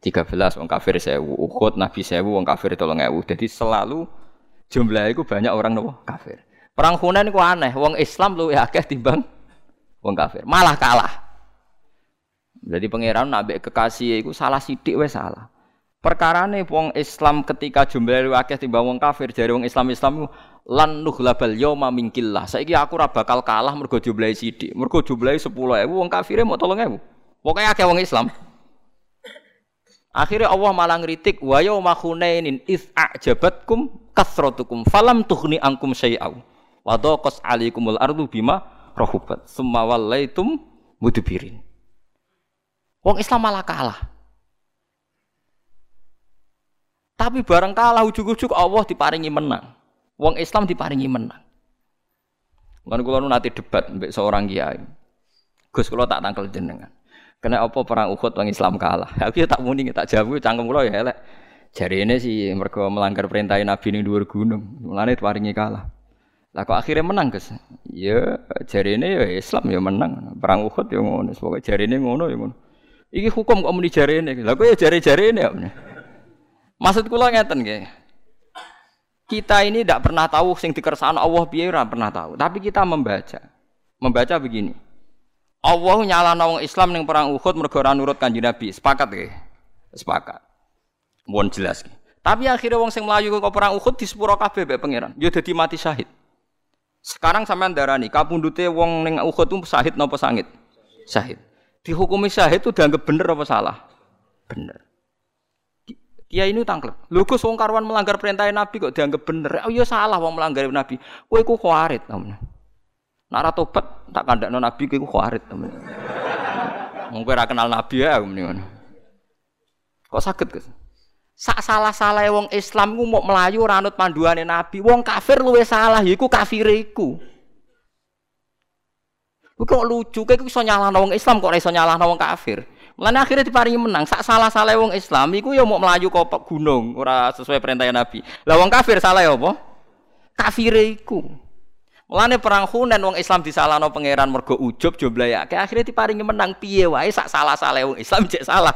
313 wong kafir sewu. Uhud Nabi sewu wong kafir 3000. Jadi selalu jumlahnya itu banyak orang nopo kafir. Perang Hunain itu aneh, wong Islam luwe akeh timbang wong kafir. Malah kalah. Jadi pangeran nabi kekasih itu salah sidik wes salah. Perkara nih wong Islam ketika jumlah akeh timbang wong kafir jare wong Islam Islam lan nughlabal yauma minkillah. Saiki aku ora bakal kalah mergo jumlahe sithik. Mergo jumlahe 10.000 wong kafire mau 3.000. Pokoke akeh wong Islam. Akhirnya Allah malah ngritik wa yauma khunainin iz a'jabatkum kasratukum falam tughni ankum syai'au. Wa daqas alaikumul ardu bima rahubat. Summa wallaitum mudbirin. Wong Islam malah kalah. Tapi barang kalah ujuk-ujuk Allah diparingi menang. Wong Islam diparingi menang. Kan kula nanti debat mbek seorang kiai. Gus kula tak tangkel jenengan. Kena apa perang Uhud wong Islam kalah. Aku ya tak muni tak jawab cangkem kula ya elek. Jari ini sih mereka melanggar perintah Nabi ning dhuwur gunung. Mulane diparingi kalah. Lah kok akhirnya menang, Gus? Ya jari ini ya Islam ya menang. Perang Uhud ya ngono. Pokoke jari ini ngono ya ngono. Iki hukum kok muni jari ini. Lah kok ya jari-jari ini ya. Maksud kula ngeten nggih. Kita ini tidak pernah tahu sing dikersakno Allah piye ora pernah tahu, tapi kita membaca. Membaca begini. Allah nyala wong Islam ning perang Uhud mergo nurut Kanjeng Nabi. Sepakat nggih? Sepakat. Mohon jelas. Tapi akhirnya wong sing melayu ke perang Uhud di sepuro kabeh mbek pangeran. Ya dadi mati syahid. Sekarang sampean darani kapundute wong ning Uhud itu syahid napa sangit? Syahid. Dihukumi syahid itu dianggap bener apa salah? Bener. Dia ini tangklep. Lho Gus wong karuan melanggar perintah Nabi kok dianggap bener. Oh iya salah wong melanggar Nabi. Kowe iku khawarit temen. Nara tobat tak kandakno Nabi iku khawarit temen. Kowe ora kenal Nabi ya mendingan. Kok sakit Gus? Sak salah-salah wong Islam ku mau melayu ora anut panduane Nabi. Wong kafir luwe salah yaiku kafire iku. Kok lucu, kayak iso nyalahno wong Islam kok ora iso kafir. Lan akhirnya diparingi menang. Sak salah-salah wong Islam iku ya mau melayu kok gunung ora sesuai perintah Nabi. Lah wong kafir salah ya apa? Kafire iku. Mulane perang Hunain wong Islam disalahno pangeran mergo ujub jumlahe akhirnya diparingi menang piye wae sak salah-salah wong Islam cek salah.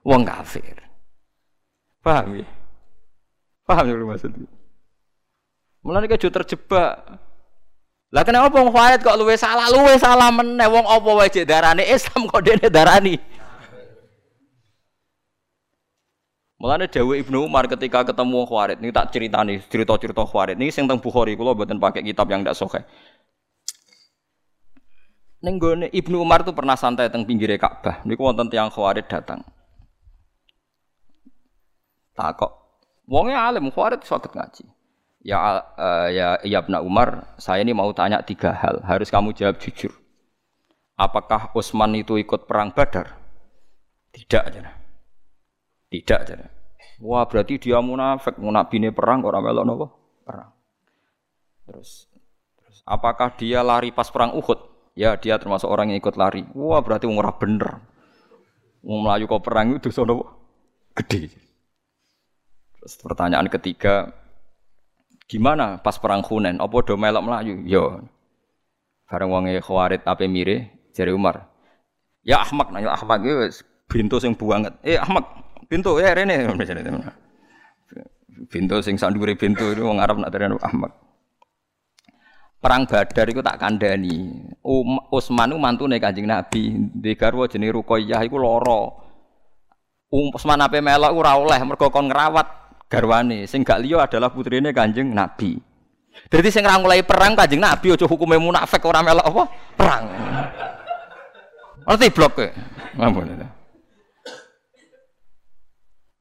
Wong kafir. Paham ya? Paham ya maksudnya? Mulane kejo terjebak. Lah kenapa wong khawarit kok luwe salah, luwe salah meneh wong apa wae cek darane Islam kok dene darani. Mulane Dewi Ibnu Umar ketika ketemu wong khawarit, ini tak ceritani, cerita-cerita khawarit. Ini sing teng Bukhari kula mboten pakai kitab yang ndak sahih. Ning Ibnu Umar tuh pernah santai teng pinggir Ka'bah. Niku wonten tiyang khawarit datang. Takok. Wongnya alim, khawarit sakit ngaji. Ya, uh, ya, ya Ibnu Umar, saya ini mau tanya tiga hal. Harus kamu jawab jujur. Apakah Utsman itu ikut perang Badar? Tidak, aja. Tidak, aja. Wah, berarti dia munafik, munafik perang orang melok nopo? Perang. Terus, terus apakah dia lari pas perang Uhud? Ya, dia termasuk orang yang ikut lari. Wah, berarti ora bener. Mau melayu kok perang itu dosa nopo? Gede. Terus pertanyaan ketiga, Gimana pas perang Hunain? Apa do melok melayu? Yo. Bareng wonge Khawarid ape mire jari Umar. Ya Ahmad nanya Ahmad wis bintu sing banget. Eh Ahmad, bintu ya rene. Bintu sing sandure bintu itu wong Arab nak terene Ahmad. Perang Badar iku tak kandhani. Um, Utsman ku mantune Kanjeng Nabi, di garwa jenenge Ruqayyah iku lara. Um, Utsman ape melok ora oleh mergo kon garwane sing gak liya adalah putrine Kanjeng Nabi. Jadi sing ora mulai perang Kanjeng Nabi aja hukume munafik ora melok apa? Perang. Ngerti blok kowe? Mampun.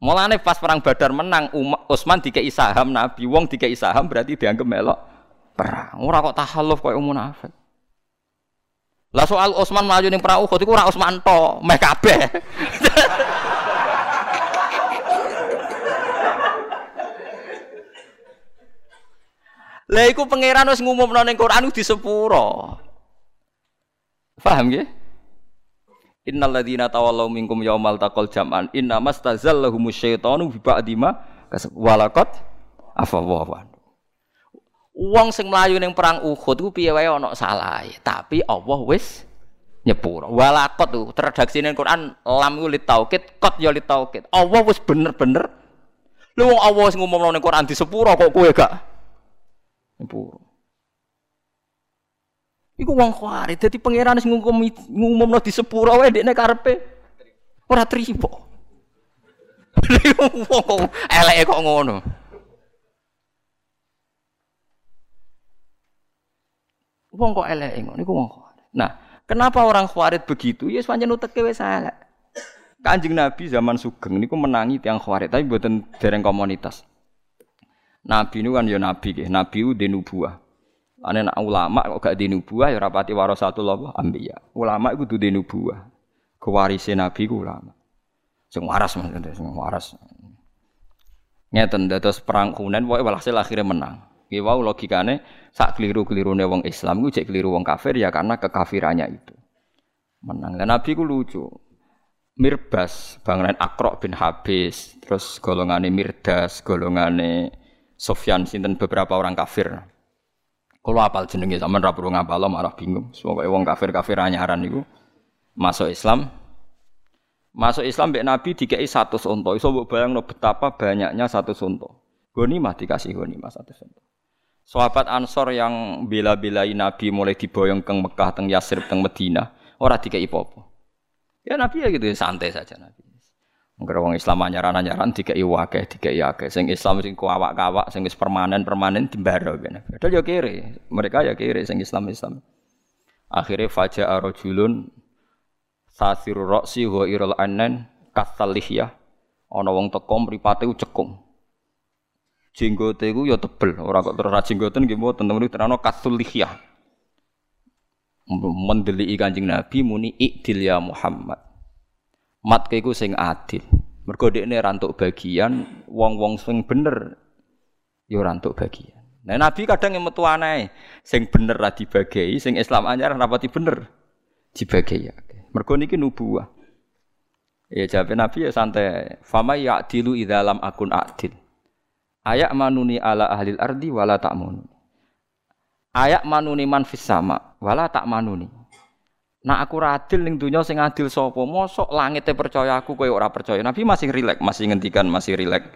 Mulane pas perang Badar menang Utsman dikei saham Nabi, wong dikei saham berarti dianggap melok perang. Ora kok tahalluf koyo munafik. Lah soal Utsman maju ning perang Uhud iku ora Utsman to, meh kabeh. Lah iku pangeran wis ngumumno ning Quran di sepuro. Paham nggih? Innal ladzina tawallaw minkum yaumal taqal jam'an inna mastazallahum syaitanu bi ba'di ma walaqat afawwa. Wong sing mlayu ning perang Uhud ku piye wae ana salah, tapi Allah wis nyepuro. Walaqat tuh terredaksi ning Quran lam ku litaukid, qad ya litaukid. Allah wis bener-bener Lu wong Allah sing ngumumno ning Quran di sepuro kok kowe gak Nyepuro. Iku wong khawarit dadi pangeran sing ngumum ngumumno di sepuro wae dekne karepe ora trimo. Wong eleke kok ngono. Wong kok eleke ngono iku wong khawarit. Nah, kenapa orang khawarit begitu? Ya pancen uteke wis elek. Kanjeng Nabi zaman Sugeng niku menangi tiang khawarit tapi buatan dereng komunitas. Nabi ini kan ya nabi. Nabi itu. Ane nak ulama kok gak di nubuah ya rapati warasatul ambiya. Ulama itu di nubuah. Kewarisnya nabi ku ulama. Sing waras maksudnya, sing waras. Ngeten dados perang Hunain pokoke walhasil akhirnya menang. Ki wau logikane sak keliru-kelirune wong Islam ku cek keliru wong kafir ya karena kekafirannya itu. Menang. Dan Nabi ku lucu. Mirbas, bangunan Akrok bin Habis, terus golongane Mirdas, golongane Sofyan sinten beberapa orang kafir. Kalau apal jenenge sama ra perlu ngapal malah bingung. Pokoke wong kafir-kafir anyaran niku masuk Islam. Masuk Islam mbek Nabi dikei satu sonto. Iso mbok bayangno betapa banyaknya satu sonto. Ghanimah dikasih ghanimah satu satu. Sahabat Ansor yang bela-belai Nabi mulai diboyong ke Mekah, teng Yasrib, teng Medina, ora dikai apa Ya Nabi ya gitu santai saja Nabi. Mungkin orang Islam anyaran-anyaran tiga iwake, tiga iwake. Sing Islam sing kawak-kawak, sing is permanen-permanen timbaro kan. Padahal ya kiri, mereka ya kiri sing Islam Islam. Akhirnya faja arojulun sasiru roksi wa iral anen kasalihya. Ana wong teko mripate cekung. Jenggote iku ya tebel, ora kok terus jenggoten nggih mboten temen terano kasulihya. Mendeli Kanjeng Nabi muni ikdil ya Muhammad. Mat iku sing adil. Mergo dekne rantuk bagian wong-wong sing bener ya rantuk bagian. Nah Nabi kadang yang metu aneh, sing bener ra dibagi, sing Islam anyar rapati bener dibagi ya. Mergo niki nubuah. Ya jawab Nabi ya santai. Fama ya'dilu idza lam akun adil. Ayak manuni ala ahlil ardi wala manuni. Ayak manuni man fis sama wala tak manuni. Nak aku radil ning dunya sing adil sapa? Mosok langite percaya aku kowe ora percaya. Nabi masih rilek, masih ngendikan masih rilek.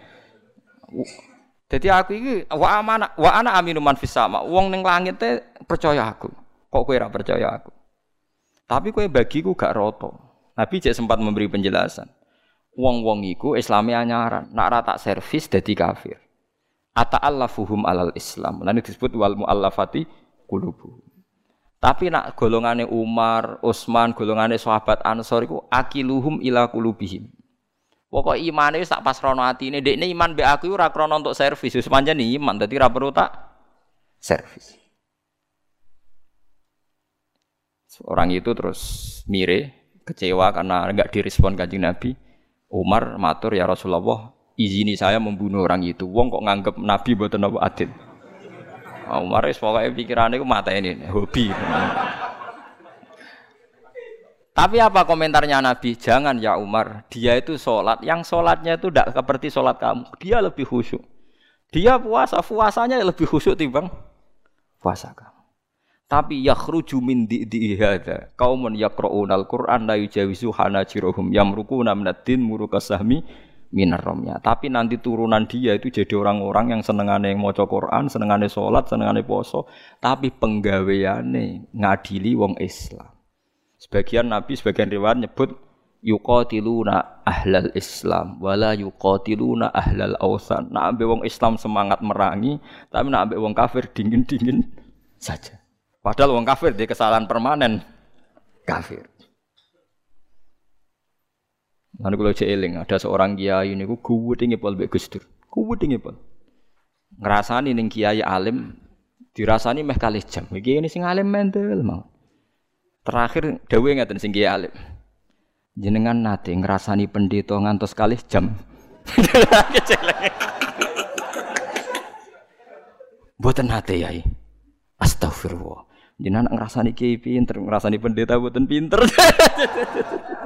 Jadi aku iki wa amana wa ana aminu man fis sama. Wong ning langit percaya aku. Kok kowe ora percaya aku? Tapi kowe bagiku gak roto. Nabi cek sempat memberi penjelasan. Wong-wong iku Islami anyaran, nak rata servis dadi kafir ata'allafuhum alal Islam. Lan disebut wal muallafati qulubuhum. Tapi nak golongane Umar, Utsman, golongane sahabat Ansor iku akiluhum ila qulubihim. Pokok imane wis tak pasrono atine, dekne iman be aku ora krana untuk servis, wis pancen iman, dadi ora perlu tak servis. Orang itu terus mire, kecewa karena enggak direspon kanjeng Nabi. Umar matur ya Rasulullah, izini saya membunuh orang itu. Wong kok nganggep Nabi buatan apa adil. Oh, Umar wis pokoke pikirane iku mata ini hobi. Tapi apa komentarnya Nabi? Jangan ya Umar, dia itu sholat. Yang sholatnya itu tidak seperti sholat kamu. Dia lebih khusyuk. Dia puasa, puasanya lebih khusyuk timbang puasa kamu. Tapi yakhruju min di'i hadza qaumun yaqra'una al-Qur'an la yujawizu hanajiruhum yamrukuna minad din murukasahmi minaromnya. Tapi nanti turunan dia itu jadi orang-orang yang senengane mau Quran, senengane sholat, senengane poso, tapi penggaweane ngadili wong Islam. Sebagian Nabi, sebagian riwayat nyebut yuqatiluna ahlal Islam wala yuqatiluna ahlal ausan. Nak ambil wong Islam semangat merangi, tapi nak ambil wong kafir dingin-dingin saja. Padahal wong kafir dia kesalahan permanen kafir. Lalu kalau eling ada seorang kiai ini ku kuwut ngepol mbek Gus Dur. Kuwut ngepol. Ngrasani ning kiai alim dirasani meh kalih jam. Iki ini sing alim mental mau. Terakhir dawuh ngaten sing kiai alim. Jenengan nate ngrasani pendeta ngantos kalih jam. Buatan nate yai. Astagfirullah. Jenengan ngrasani kiai pinter, ngrasani pendeta buatan pinter.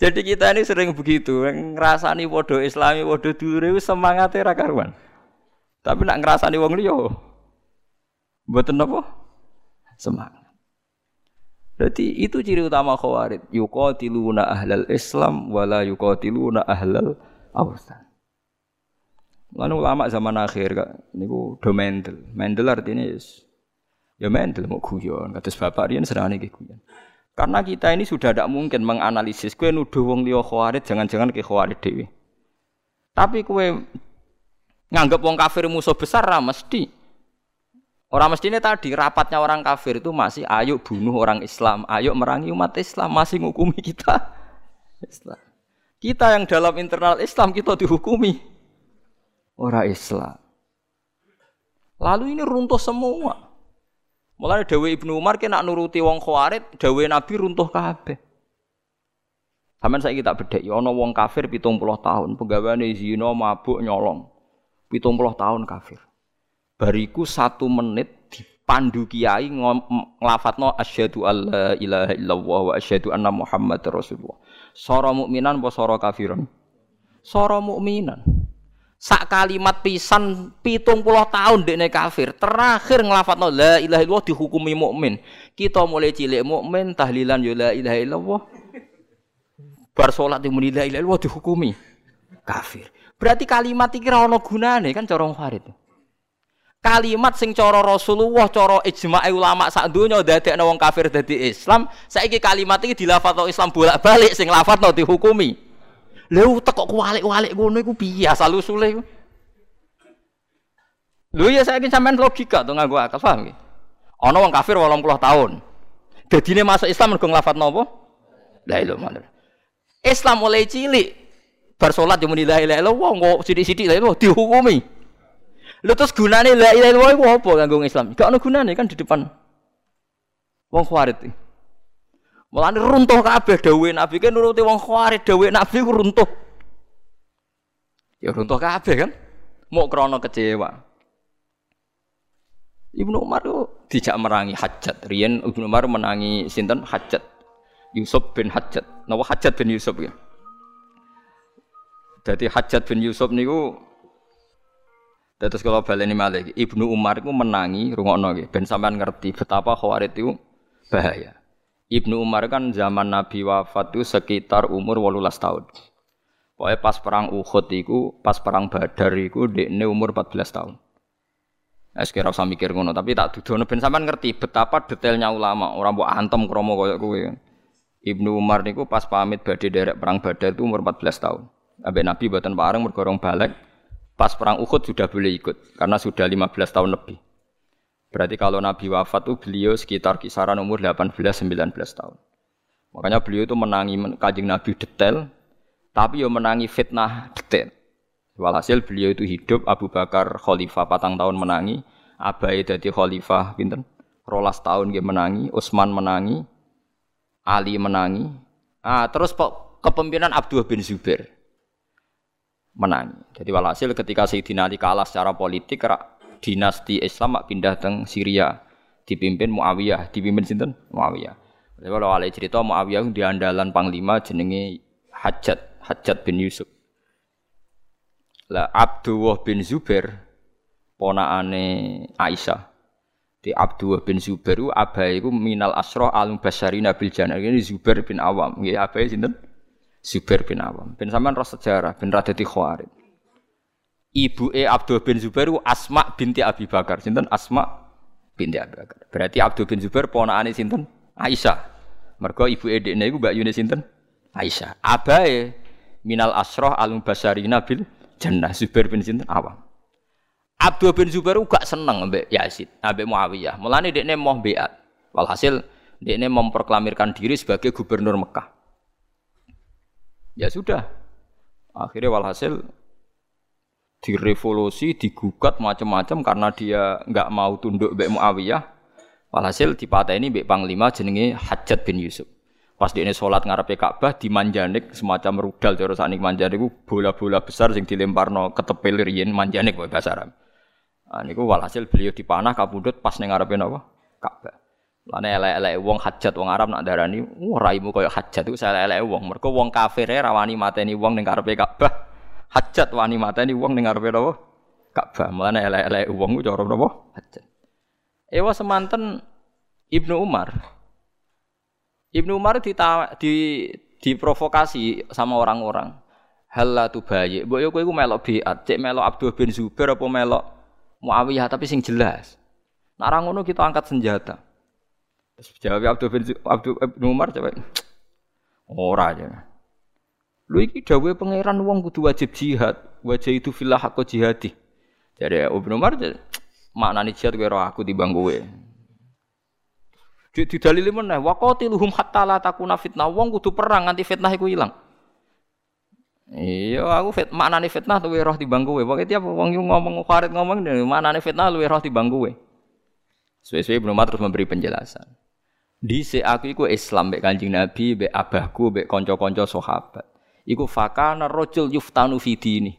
Jadi kita ini sering begitu, ngerasani wodo Islami, wodo dulu semangatnya ra karuan. Tapi nak ngerasani wong liya mboten napa? Semangat. Jadi itu ciri utama khawarij. Yuqatiluna ahlal Islam wala yuqatiluna ahlal awsan. Lalu ulama zaman akhir kak, niku do mendel. Mendel artinya ya mendel mau guyon. Kata bapak riyen serane guyon. Karena kita ini sudah tidak mungkin menganalisis. Kue nuduh wong liya khawarid, jangan-jangan ke khawarid dewi. Tapi kue nganggap wong kafir musuh besar lah mesti. Orang mesti ini tadi rapatnya orang kafir itu masih ayo bunuh orang Islam, ayo merangi umat Islam, masih ngukumi kita Islam. Kita yang dalam internal Islam kita dihukumi orang Islam. Lalu ini runtuh semua. Mulai Dewi Ibnu Umar kena nuruti wong khawarid, Dewi Nabi runtuh kabeh. Sampeyan saya kita bedhek ya ana wong kafir 70 tahun, penggaweane zina, mabuk, nyolong. 70 tahun kafir. Bariku satu menit dipandu kiai nglafatno asyhadu alla ilaha illallah wa asyhadu anna muhammad rasulullah. Sora mukminan apa sora kafiran? Sora mukminan. Sak kalimat pisan pitung puluh tahun dekne kafir. Terakhir ngelafat la ilaha illallah dihukumi mukmin. Kita mulai cilik mukmin tahlilan ya la ilaha illallah. Bar salat muni la ilaha illallah dihukumi kafir. Berarti kalimat iki ora ana gunane kan cara Farid. Kalimat sing cara Rasulullah, cara ijma' ulama sak donya dadekno wong kafir dadi Islam, saiki kalimat iki dilafadzno Islam bolak-balik sing lafadzno dihukumi. Lha utek kok kualik-walik ngono iku piye asal usule iku? Lho ya saiki sampean logika to nganggo akal paham nggih. Ana wong kafir 80 tahun. Dadine masuk Islam mergo nglafadzno apa? La ilaha illallah. Islam mulai cilik bar salat yo muni la ilaha illallah kok sithik-sithik la ilaha dihukumi. Lha terus gunane la ilaha illallah iku apa kanggo Islam? Gak ono gunane kan di depan wong Khawarij. Mulane runtuh kabeh dawuhe Nabi kan nuruti wong Khawarij dawuhe Nabi ku runtuh. Ya runtuh kabeh kan? Mau krana kecewa. Ibnu Umar itu dijak merangi Hajat. Rian Ibnu Umar menangi sinten Hajat. Yusuf bin Hajat. Nawa Hajat bin Yusuf ya. Jadi Hajat bin Yusuf niku Terus kalau baleni malih Ibnu Umar itu menangi rungokno nggih ben sampean ngerti betapa Khawarij itu bahaya. Ibnu Umar kan zaman Nabi wafat itu sekitar umur 18 tahun. Pokoknya pas perang Uhud itu, pas perang Badar itu dekne umur 14 tahun. Ya sekira usah mikir ngono, tapi tak dudono ben sampean ngerti betapa detailnya ulama, orang mbok antem kromo koyo kowe. Ibnu Umar niku pas pamit badhe derek perang Badar itu umur 14 tahun. Ambek Nabi buatan bareng mergorong balik. Pas perang Uhud sudah boleh ikut karena sudah 15 tahun lebih. Berarti kalau Nabi wafat itu beliau sekitar kisaran umur 18-19 tahun. Makanya beliau itu menangi kajing Nabi detail, tapi yo menangi fitnah detail. Walhasil beliau itu hidup Abu Bakar khalifah patang tahun menangi, Abai jadi khalifah pinten? Rolas tahun dia menangi, Utsman menangi, Ali menangi. Ah, terus kepemimpinan Abdullah bin Zubair menangi. Jadi walhasil ketika Sayyidina Ali kalah secara politik dinasti Islam pindah ke Syria dipimpin Muawiyah, dipimpin sinten? Muawiyah. Jadi kalau Ali cerita Muawiyah di andalan panglima jenenge Hajat, Hajat bin Yusuf. Lah Abdullah bin Zubair ponakane Aisyah. Di Abdullah bin Zubair abai itu minal asroh alum basari nabil jannah. Ini Zubair bin Awam. Ya abai sinten? Zubair bin Awam. Ben sampean roh sejarah, ben ra dadi khawarij. Ibuke Abdul bin Zubair Asma binti Abi Bakar. Sinten Asma binti Abi Bakar. Berarti Abdul bin Zubair ponakane sinten? Aisyah. Mergo ibuke dekne iku Mbak Yune sinten? Aisyah. Abae minal asroh alum basari nabil jannah Zubair bin sinten Awam. Abdul bin Zubair gak seneng ambek Yazid, ambek Muawiyah. Mulane dekne mau beat. Walhasil dekne memproklamirkan diri sebagai gubernur Mekah. Ya sudah. Akhirnya walhasil direvolusi, digugat macam-macam karena dia nggak mau tunduk Mbak Muawiyah. Walhasil dipatah ini Mbak Panglima jenenge Hajat bin Yusuf. Pas dia ini sholat ngarepe Ka'bah di Manjanik semacam rudal terus anik Manjanik bola-bola besar sing dilemparno ketepil riyen Manjanik bahasa Arab. Nah, niku walhasil beliau dipanah kabudut pas ning ngarepe napa? Ka'bah. Lane elek-elek wong hajat wong Arab nak darani, wah raimu koyo hajat itu saya elek wong. Mergo wong kafir rawani mateni wong ning karepe Ka'bah. Hajat wani mateni wong ning karepe napa? Ka'bah. Mulane elek-elek wong ku cara napa? Hajat. Ewa semanten Ibnu Umar. Ibnu Umar di, di diprovokasi sama orang-orang. Hal tu bayi. Mbok yo kowe iku melok biat, cek melok Abdul bin Zubair apa melok Muawiyah tapi sing jelas. Nak ngono kita angkat senjata. Jawab Abdul bin Abdul bin Umar coba. Ora aja. Lu iki dawuhe pangeran wong kudu wajib jihad. Wajah itu filah aku jihadi. Jadi Ibnu Umar maknane jihad kowe aku timbang kowe. Di dalil meneh wa qatiluhum hatta la takuna fitnah. Wong kudu perang nganti fitnah iku ilang. Iya, aku fit maknane fitnah luwe roh timbang kowe. Pokoke tiap wong ngomong Khalid ngomong maknane fitnah luwe roh timbang kowe. Suwe-suwe Ibnu Umar terus memberi penjelasan. Di aku iku Islam mbek Kanjeng Nabi, mbek abahku, mbek kanca-kanca sahabat. Iku fakana rajul yuftanu fi dini.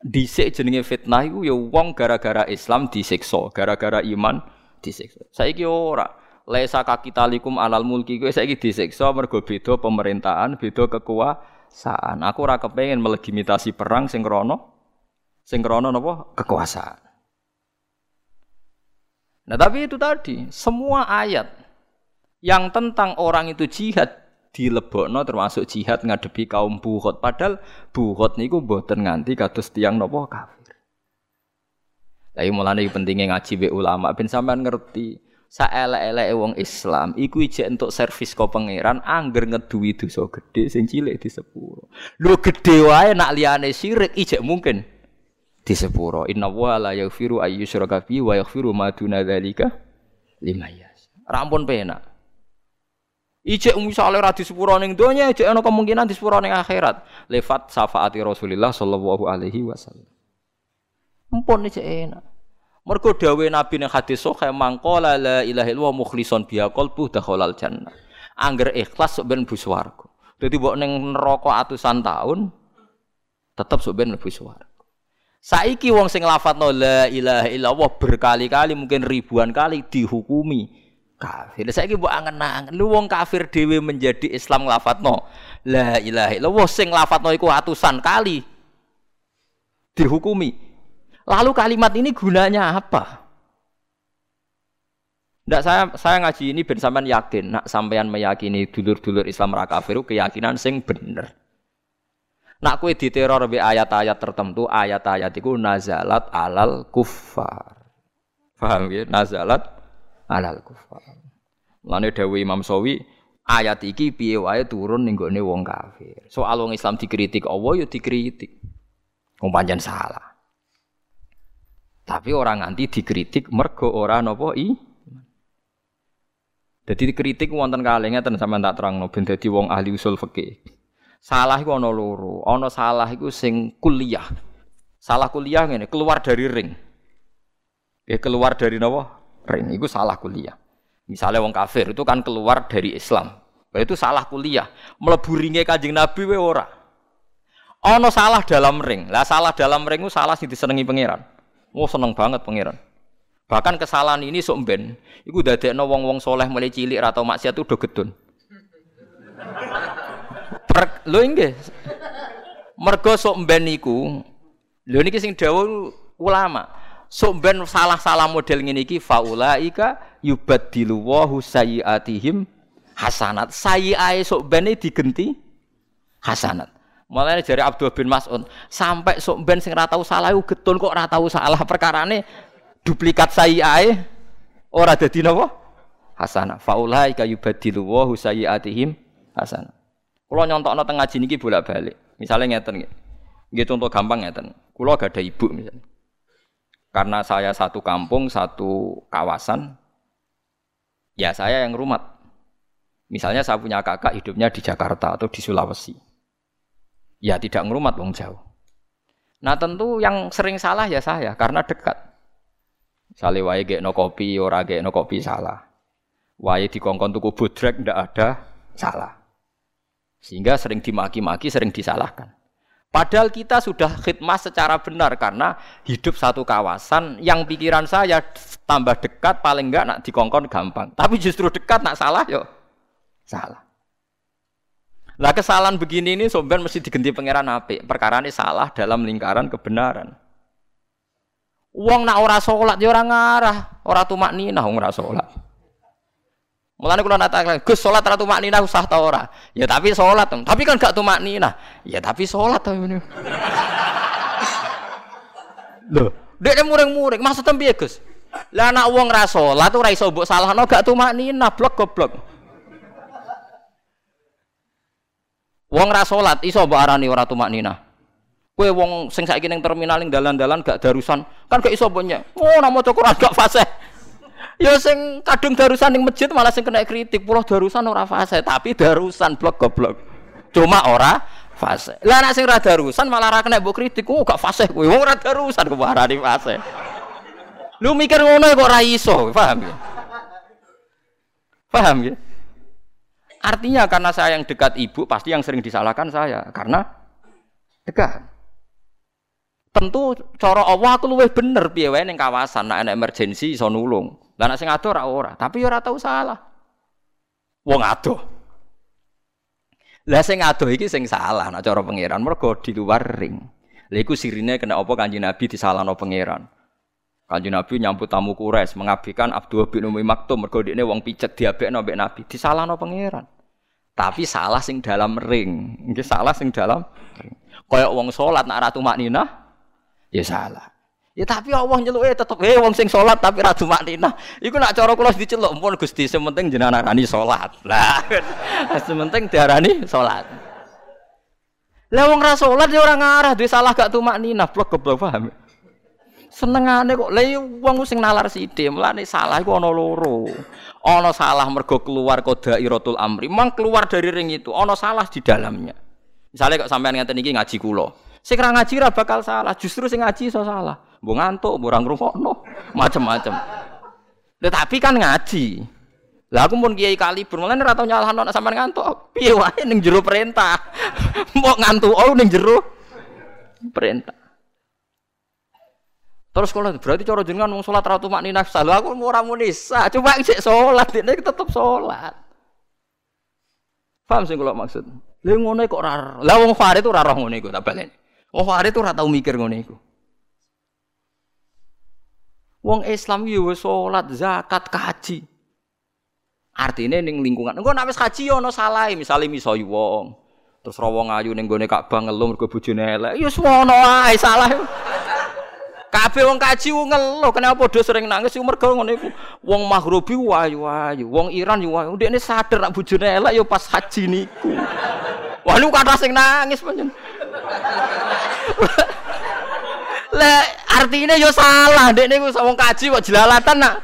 Dhisik jenenge fitnah iku ya wong gara-gara Islam disiksa, gara-gara iman disiksa. Saiki ora. Laisa kakitalikum alal mulki kowe saiki disiksa mergo beda pemerintahan, beda kekuasaan. Aku ora kepengin melegitimasi perang sing krana sing krana napa kekuasaan. Nah tapi itu tadi, semua ayat yang tentang orang itu jihad dilebokno termasuk jihad ngadepi kaum buhot. Padahal buhot niku mboten nganti kados tiang nopo kafir. Tapi mulane pentingnya ngaji be ulama ben sampean ngerti saelek-eleke wong Islam iku ijek entuk servis kok pangeran angger ngeduwi dosa gedhe sing cilik di sepuro. Lho gedhe wae nak liyane syirik ijek mungkin di sepuro. Inna wa la yaghfiru ayyusyraka bi wa yaghfiru ma duna dzalika liman yasha. Rampun penak. Ijek misale ora di sepuro ning donya, ijek ana kemungkinan di sepuro ning akhirat. Lewat syafaati Rasulullah sallallahu alaihi wasallam. Ampun ijek enak. Mergo dawuh Nabi ning hadis sahih mangqala la ilaha illallah mukhlishon biha qalbu dakhalal jannah. Angger ikhlas sok ben mlebu swarga. Dadi mbok ning neraka atusan tahun tetep sok ben swarga. Saiki wong sing lafadzno la ilaha illallah berkali-kali mungkin ribuan kali dihukumi kafir. Saiki mbok angen-angen lu wong kafir dhewe menjadi Islam lafadzno la ilaha illallah sing lafadzno iku atusan kali dihukumi. Lalu kalimat ini gunanya apa? Ndak saya saya ngaji ini ben sampean yakin, nak sampean meyakini dulur-dulur Islam ra kafir keyakinan sing bener. Nak kue diteror be ayat-ayat tertentu, ayat-ayat itu nazalat alal kufar. Paham ya? Nazalat alal kufar. Lane Dewi Imam Sawi ayat iki piye wae turun ning gone wong kafir. Soal wong Islam dikritik Allah ya dikritik. Wong salah. Tapi orang nganti dikritik mergo ora napa i. Jadi dikritik wonten kalih ngeten sampean tak terangno ben dadi wong ahli usul fikih. Salah iku ana loro. Ana salah iku sing kuliah. Salah kuliah ngene, keluar dari ring. Ya keluar dari napa? Ring itu salah kuliah. Misalnya wong kafir itu kan keluar dari Islam. Itu salah kuliah. Mlebu ringe Kanjeng Nabi we ora. Ono salah dalam ring. Lah salah dalam ring itu salah sing disenengi pangeran. Oh seneng banget pangeran. Bahkan kesalahan ini sok ben iku dadekno wong-wong soleh mulai cilik atau maksiat itu udah gedun. Per, lho nggih. Mergo sok ben lho niki sing dawuh ulama sok ben salah-salah model ngene iki faulaika yubaddilu wa sayyiatihim hasanat. Sayyi'ae sok ben digenti hasanat. Mulane jari Abdul bin Mas'ud, sampai sok ben sing ora tau salah iku getun kok ora tau salah perkarane duplikat sayyi'ae ora dadi napa? Hasanah. Faulaika yubaddilu wa sayyiatihim hasanat. Kula nyontokno teng ngaji niki bolak-balik. Misalnya ngeten. Nggih contoh gampang ngeten. Kula gak ada ibu misalnya. Karena saya satu kampung, satu kawasan, ya saya yang rumat. Misalnya saya punya kakak hidupnya di Jakarta atau di Sulawesi. Ya tidak ngerumat wong jauh. Nah tentu yang sering salah ya saya karena dekat. Misalnya wae no kopi, ora no kopi salah. Wae kongkong tuku budrek ndak ada salah. Sehingga sering dimaki-maki, sering disalahkan. Padahal kita sudah khidmat secara benar karena hidup satu kawasan yang pikiran saya tambah dekat paling enggak nak dikongkon gampang. Tapi justru dekat nak salah yo salah. Lah kesalahan begini ini sobat mesti diganti pangeran api. Perkara ini salah dalam lingkaran kebenaran. Uang nak ora sholat ya orang ngarah, ora tumak nina ora sholat. Mulane kula natakan, Gus salat ra tumak nina usah ta ora? Ya tapi salat, tapi kan gak tumak nina. Ya tapi salat to ngene. Lho, dekne muring-muring, maksudnya piye Gus? Lah anak wong ra salat ora iso mbok salahno gak tumak nina, blok goblok. Wong ra salat iso mbok arani ora tumak nina. Kowe wong sing saiki ning terminal ning dalan-dalan gak darusan, kan gak iso mbok Oh, namo Quran gak fasih. Ya sing kadung darusan ning masjid malah sing kena kritik. Pulau darusan ora fase, tapi darusan blok goblok. Cuma ora fase. Lah nek sing ora darusan malah ora kena mbok kritik. Oh gak fase kowe. Wong ora darusan kok arani fase. Lu mikir ngono kok ora iso, paham ya? Paham ya? Artinya karena saya yang dekat ibu pasti yang sering disalahkan saya karena dekat. Tentu cara Allah aku luwih bener piye wae ning kawasan nek ana emergensi iso nulung. Lah nek sing ado ora ora, tapi ora tau salah. Wong ado. Lah sing ado iki sing salah nek cara pangeran mergo di luar ring. Lha iku sirine kena apa Kanjeng Nabi disalahno pangeran. Kanjeng Nabi nyambut tamu Quraisy mengabdikan Abdul bin Umi Maktum mergo dekne wong picet diabekno mbek Nabi, disalahno pangeran. Tapi salah sing dalam ring. Nggih salah sing dalam ring. Kayak wong salat nak ratu maknina ya salah. Ya tapi Allah nyeluke tetep eh wong sing salat tapi ratu maknina. Iku nak cara kula diceluk pun Gusti sementing jenengan arani salat. Lah sementing diarani salat. Lah wong ra salat ya ora ngarah duwe salah gak tumak nina blok goblok paham. Senengane kok lha iya wong sing nalar sithik, mulane salah iku ana loro. Ana salah mergo keluar qadairatul amri, mang keluar dari ring itu, ana salah di dalamnya. Misalnya kok sampean ngeten iki ngaji kula. Sing ra ngaji ra bakal salah, justru sing ngaji iso salah. Mbok ngantuk, mbok ora ngrungokno, macem-macem. Tetapi kan ngaji. Lah aku pun kiai kali bermulan ora tau nyalahno nek sampean ngantuk. Piye wae ning perintah. Mbok ngantuk oh ning jero perintah. Terus kalau berarti cara jenengan mau sholat ratu makni nafsa. Lu aku mau ramu nisa. Coba cek sholat, ini tetap sholat. Paham sih kalau maksud? Lu ngono kok rar. Lah wong Farid rarah ngono iku tak. Wong Farid itu ora tau mikir ngono iku. Wong Islam yo sholat, zakat, kaji. Artinya ning lingkungan. Engko nek wis kaji yo ono salah, misale miso wong. Terus rawong ayu ning gone Ka'bah ngeluh mergo bojone elek. Ya semono ae salah. Kabeh wong kaji ngeluh, kenapa padha sering nangis iku mergo ngono iku. Wong Maghribi wayu-wayu, wong Iran yo wayu. Ndekne sadar nak bojone elek yo pas haji niku. Wah lu kata sing nangis panjen. Lah artinya yo salah, ndekne ku wong kaji kok jelalatan nak.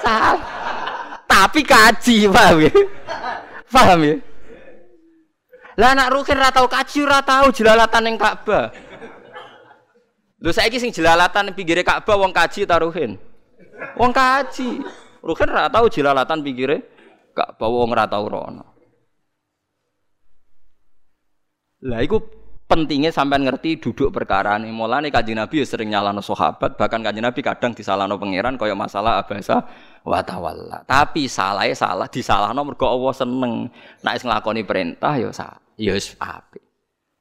Salah. Tapi kaji, paham ya? Paham ya? Lah anak Rukin ora tau kaji ora tau jelalatan ning Ka'bah. Lho saiki sing jelalatan pinggire Ka'bah wong kaji ta Ruhin? Wong kaji. Ruhin ora tau jelalatan pinggire Ka'bah wong ora tau rono. Lah iku pentingnya sampean ngerti duduk perkara ini. Mulane kanjeng Nabi ya sering nyalano sahabat, bahkan kanjeng Nabi kadang disalahno pangeran kaya masalah abasa wa tawalla. Tapi salahnya salah disalahno mergo Allah seneng. Wis nglakoni perintah ya sa ya wis apik.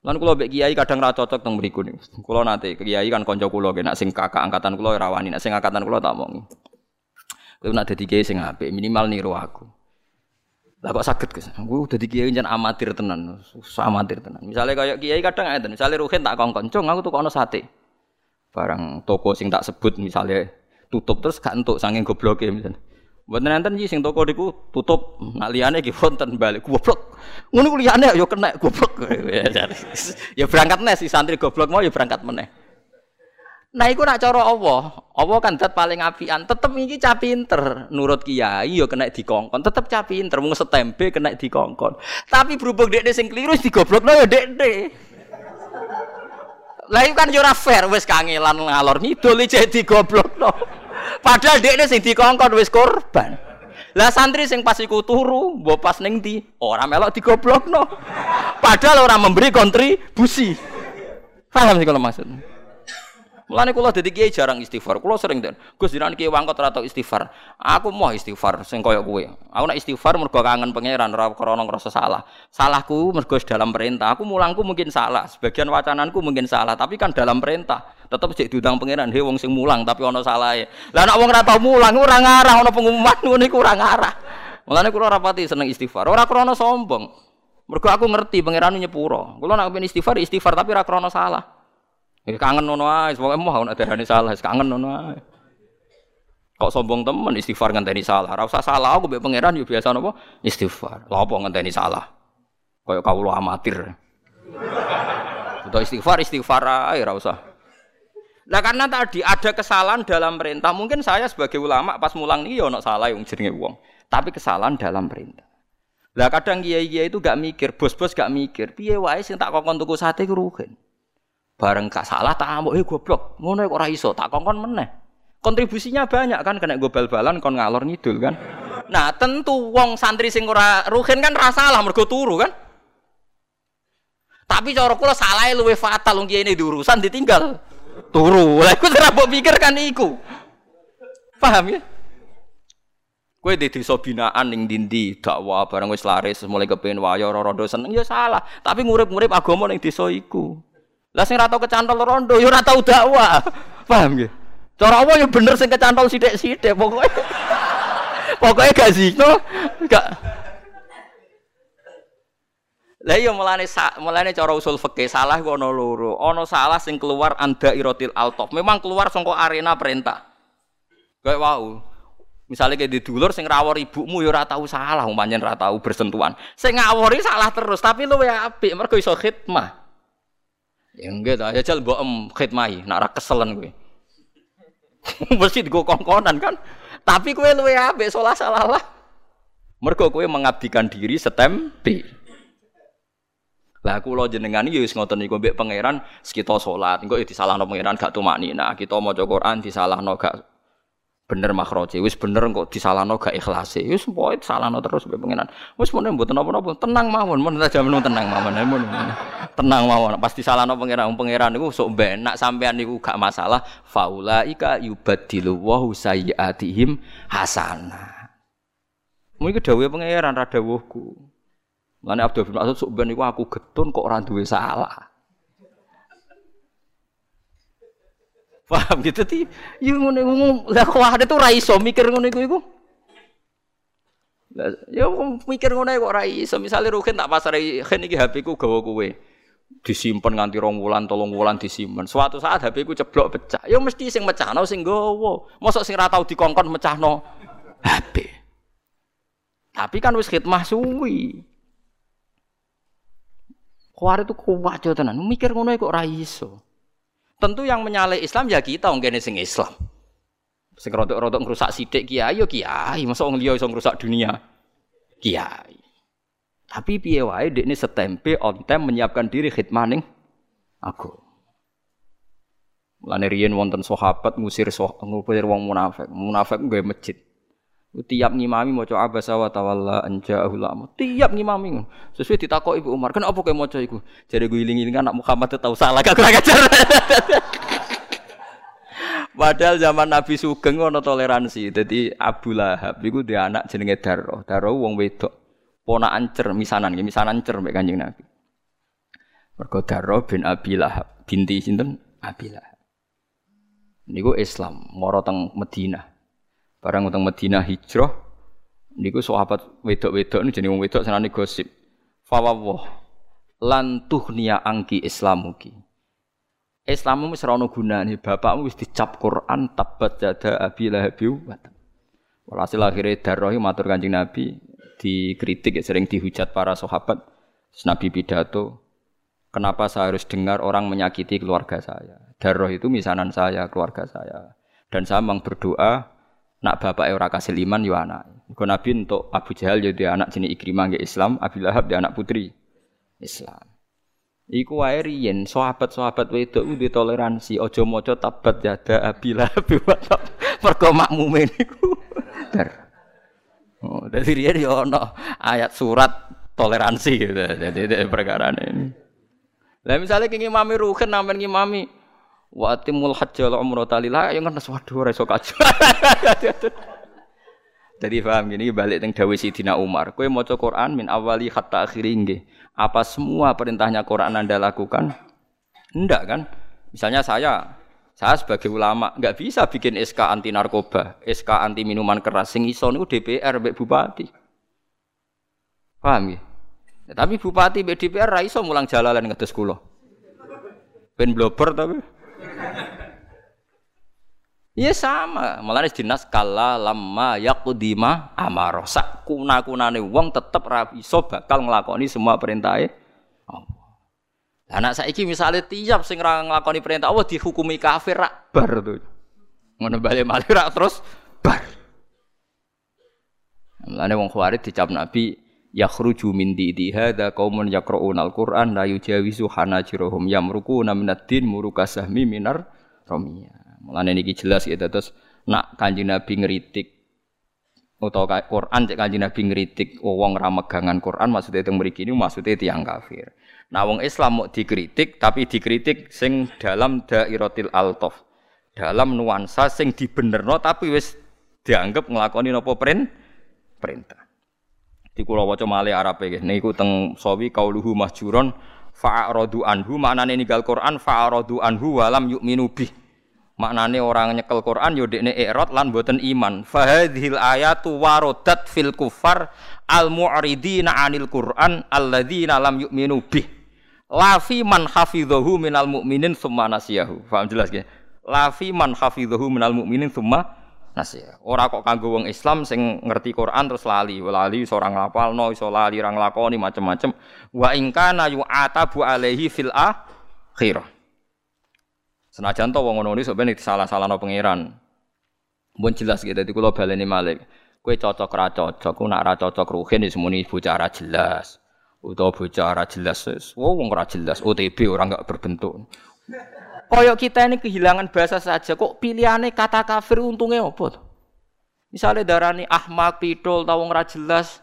Lan kula mbek kiai kadang ra cocok teng mriku niku. Kula nate kiai kan kanca kula nek sing kakak angkatan kula ora wani, nek sing angkatan kula tak omongi. Kowe nek dadi kiai sing apik, minimal niru aku. Lah kok saged Gus? Aku dadi kiai jan amatir tenan, susah amatir tenan. Misalnya kayak kiai kadang ngeten, misalnya Ruhin tak kongkon, "Cung, aku tuh kono sate." Barang toko sing tak sebut misalnya tutup terus gak entuk saking gobloke misalnya. Mboten nenten iki sing toko niku tutup, nak liyane iki wonten balik goblok. Ngono ku liyane ya kena goblok. ya berangkat nes si santri goblok mau ya berangkat meneh. Nah iku nak cara Allah, Allah kan zat paling apian, tetep iki cah pinter. Nurut kiai ya kena dikongkon, tetep cah pinter mung setempe kena dikongkon. Tapi berhubung dekne sing keliru digoblokno ya dekne. Lah kan yo ora fair wis kangelan ngalor ngidul iki digoblokno. Padahal dekne sing dikongkon wis korban. Lah santri sing pas iku turu, mbok pas ning ndi? Ora melok digoblokno. Padahal ora memberi kontribusi. Paham sih kalau maksud? Mulane kula dadi kiai jarang istighfar. Kula sering den. Gus jenengan kiai wangkot ora istighfar. Aku mau istighfar sing kaya kowe. Aku nak istighfar mergo kangen pangeran ora krana ngrasa salah. Salahku mergo dalam perintah. Aku mulangku mungkin salah, sebagian wacananku mungkin salah, tapi kan dalam perintah. Tetep cek diundang pangeran, he wong sing mulang tapi ana salahe. Lah nek wong ora tau mulang ora ngarah ana pengumuman ngono iku ora ngarah. Mulane kula rapati seneng istighfar. Ora krana sombong. Mergo aku ngerti pangeran nyepuro. Kula pengen istighfar, istighfar tapi ora krana salah. Ya kangen ngono ae, pokoke mau nek darane salah, kangen ngono. Kok sombong temen istighfar ngenteni salah. Ora salah aku mbek pangeran yo biasa napa istighfar. Lha apa ngenteni salah? Kaya kawula amatir. Udah istighfar istighfar ae ora. Nah karena tadi ada kesalahan dalam perintah, mungkin saya sebagai ulama pas mulang nih ono salah yang jenenge wong, tapi kesalahan dalam perintah. Lah kadang kiai-kiai itu gak mikir, bos-bos gak mikir, piye wae sing tak kokon tuku sate ku Bareng gak salah tak amuk, eh goblok, ngono kok ora iso, tak kongkon meneh. Kontribusinya banyak kan kena gue bal-balan kon ngalor ngidul kan. Nah, tentu wong santri sing ora ruhin kan ora salah mergo turu kan. Tapi cara kula salah luwe fatal wong ini diurusan ditinggal. Turu. Lah iku ora mbok pikir kan iku. Paham ya? Kowe di desa binaan ning dindi dakwah bareng wis laris mulai kepengin wayo rondo seneng ya salah, tapi ngurip-ngurip agama ning desa iku. Lah sing ora tau kecantol rondo ya ora tau. Paham nggih? Cara apa ya bener sing kecantol sithik-sithik pokoke. pokoke gak zino, gak Lah iya mulane mulane cara usul fikih salah ku ana loro. Ana salah sing keluar anda irotil altof. Memang keluar saka arena perintah. Kayak wau. Misalnya kayak di dulur sing rawor ibumu ya ora tau salah, umpamanya ora tau bersentuhan. Sing ngawori salah terus, tapi lu ya apik mergo iso khidmah. Ya enggak ta, ya jal mbok em khidmahi, nak ora keselen kowe. Mesti digo kongkonan kan. Tapi kowe luwe apik salah salah lah. Mergo kowe mengabdikan diri setempe. Lah kula jenengan iki wis ngoten niku mbek pangeran kita salat, engko ya disalahno pangeran gak tumaknina. Kita maca Quran disalahno gak bener makhraje, wis bener kok disalahno gak ikhlas. Wis pokoke disalahno terus mbek pangeran. Wis mboten napa-napa, tenang mawon, men tenang mawon. Tenang mawon. Pas disalahno pangeran, pangeran niku sok benak sampean niku gak masalah. Faulaika yubaddilu wa sayyiatihim hasanah. Mungkin dawuhe pangeran ra dawuhku. Lani Abdul bin Mas'ud sok ben aku getun kok ora salah. Paham gitu ti? Yo ngono iku lah ada tuh ra iso mikir ngono iku iku. Ya mikir ngono kok ora iso. Misale Ruhin tak pasare Hen iki HP ku gawa kowe. Disimpen nganti rong wulan, tolong wulan disimpen. Suatu saat HP ku ceblok pecah. Ya mesti sing mecahno sing gawa. Mosok sing ra tau dikongkon mecahno HP. Tapi kan wis khidmah suwi. Khawarij itu kuat tenan. Mikir ngono kok ora iso. Tentu yang menyalai Islam ya kita wong kene sing Islam. Sing rodok-rodok ngrusak sithik kiai yo kiai, masa wong liya iso ngrusak dunia. Kiai. Tapi piye wae dekne setempe on time menyiapkan diri khidmah ning aku. Mulane riyen wonten sahabat ngusir ngusir wong munafik. Munafik nggawe masjid tiap ngimami maca abasa wa tawalla anja ulama tiap ngimami sesuai ditakok ibu Umar kenapa kowe maca iku jare gue iling-iling anak Muhammad tahu salah gak kurang ajar Padahal zaman Nabi Sugeng ono toleransi. Jadi Abu Lahab iku dia anak jenenge Darro. Darro wong wedok. Ponakan cer misanan, misanan cer mek Kanjeng Nabi. Mergo Darro bin Abi Lahab, binti sinten? Abi Lahab. Niku Islam, moro teng Madinah. Barang utang Madinah hijrah niku sahabat wedok-wedok ini jenenge wong wedok senane gosip. Fawwah lan tuhniya angki islamuki. Islammu wis ora ono gunane, bapakmu wis dicap Quran tabat jada abi lahabi wa Walhasil akhirnya darrohi matur kanjeng Nabi dikritik sering dihujat para sahabat. Nabi pidato, kenapa saya harus dengar orang menyakiti keluarga saya? Darroh itu misanan saya, keluarga saya. Dan saya memang berdoa Nak bapak ora kasih iman yo anak. Mergo Nabi untuk Abu Jahal dia anak jenis Ikrimah nggih Islam, Abi Lahab dia anak putri Islam. Iku wae riyen sahabat-sahabat wedok kuwi toleransi, aja maca tabat yada Abi Lahab mergo makmume niku. Oh, dari riyen yo ana ayat surat toleransi gitu. Jadi perkara ini. Lah misalnya kenging mami ruhen nampen ngimami Wa atimul hajj wal umrata lillah ya kan waduh ora iso kaji. Jadi paham gini balik teng dawuh Sidina Umar. Kowe maca Quran min awali hatta akhiri nggih. Apa semua perintahnya Quran Anda lakukan? Enggak kan? Misalnya saya saya sebagai ulama nggak bisa bikin SK anti narkoba, SK anti minuman keras. Sing iso niku DPR mbek bupati. Paham ya? ya tapi bupati mbek DPR ra iso mulang jalalan ngetes kula. Ben blober tapi. Iya sama, malah dinas kala lama yakudima amaro sak kuna kunane wong tetep rapi so bakal ngelakoni semua perintah Allah. Anak saiki misalnya tiap sing ra perintah Allah dihukumi kafir rak bar tuh. Ngono bali malih rak terus bar. Mulane wong khawarij dicap Nabi yakhruju min didi hadza qaumun yaqra'una al-Qur'an la yujawizu hanajirahum yamruquna minad din murukasahmi minar ramiyah. Mulane niki jelas ya terus nak Kanjeng Nabi ngritik utawa Quran cek Kanjeng Nabi ngritik wong ra megangan Quran maksudnya itu mriki ini maksudnya tiang kafir. Nah wong Islam mau dikritik tapi dikritik sing dalam dairatil altof. Dalam nuansa sing dibenerno tapi wis dianggap nglakoni napa perintah. Di kula waca male Arabe nggih niku teng sawi kauluhu mahjuron fa'aradu anhu maknane ninggal Quran fa'aradu anhu walam yu'minu bih Maknane orang nyekel Quran yo dekne i'rad lan boten iman. Fahadhil ayatu warodat fil kufar al mu'ridina 'anil Quran alladzina lam yu'minu bih. Lafi man hafidhahu minal mu'minin tsumma nasiyahu. Paham jelas ya? Lafi man hafidhahu minal mu'minin tsumma nasiyahu. Ora kok kanggo wong Islam sing ngerti Quran terus lali. Lali iso ora ngapalno, iso lali ora nglakoni macem-macem. Wa in kana yu'atabu alaihi fil akhirah. Senajan to wong ngono iki sampeyan disalah-salahno pangeran. Mun jelas gitu dadi kula baleni malik. Kowe cocok ra cocok, ku nak ra cocok ruhin wis muni bocah ra jelas. Utawa bocah jelas wis wong jelas OTB orang enggak berbentuk. Koyok kita ini kehilangan bahasa saja kok pilihannya kata kafir untungnya apa Misalnya darani ahmak, pidol, tawong jelas,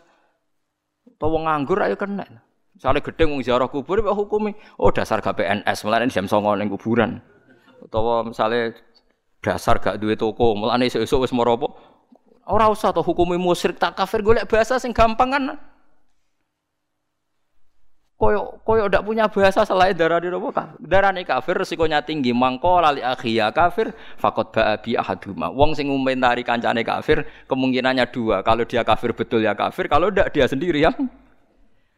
tawong nganggur ayo kena. Misalnya gedeng wong ziarah kubur ya hukumi, oh dasar gak PNS, malah jam songo ning kuburan utawa misalnya dasar gak duwe toko, mulane esuk-esuk wis mara apa? Ora usah to hukumi musyrik tak kafir golek bahasa sing gampang kan. Koyo koyo ndak punya bahasa selain darah di nopo kafir. Darane kafir resikonya tinggi. Mangko lali akhiya kafir fakot ba'abi ahaduma. Wong sing ngomentari kancane kafir kemungkinannya dua. Kalau dia kafir betul ya kafir, kalau ndak dia sendiri yang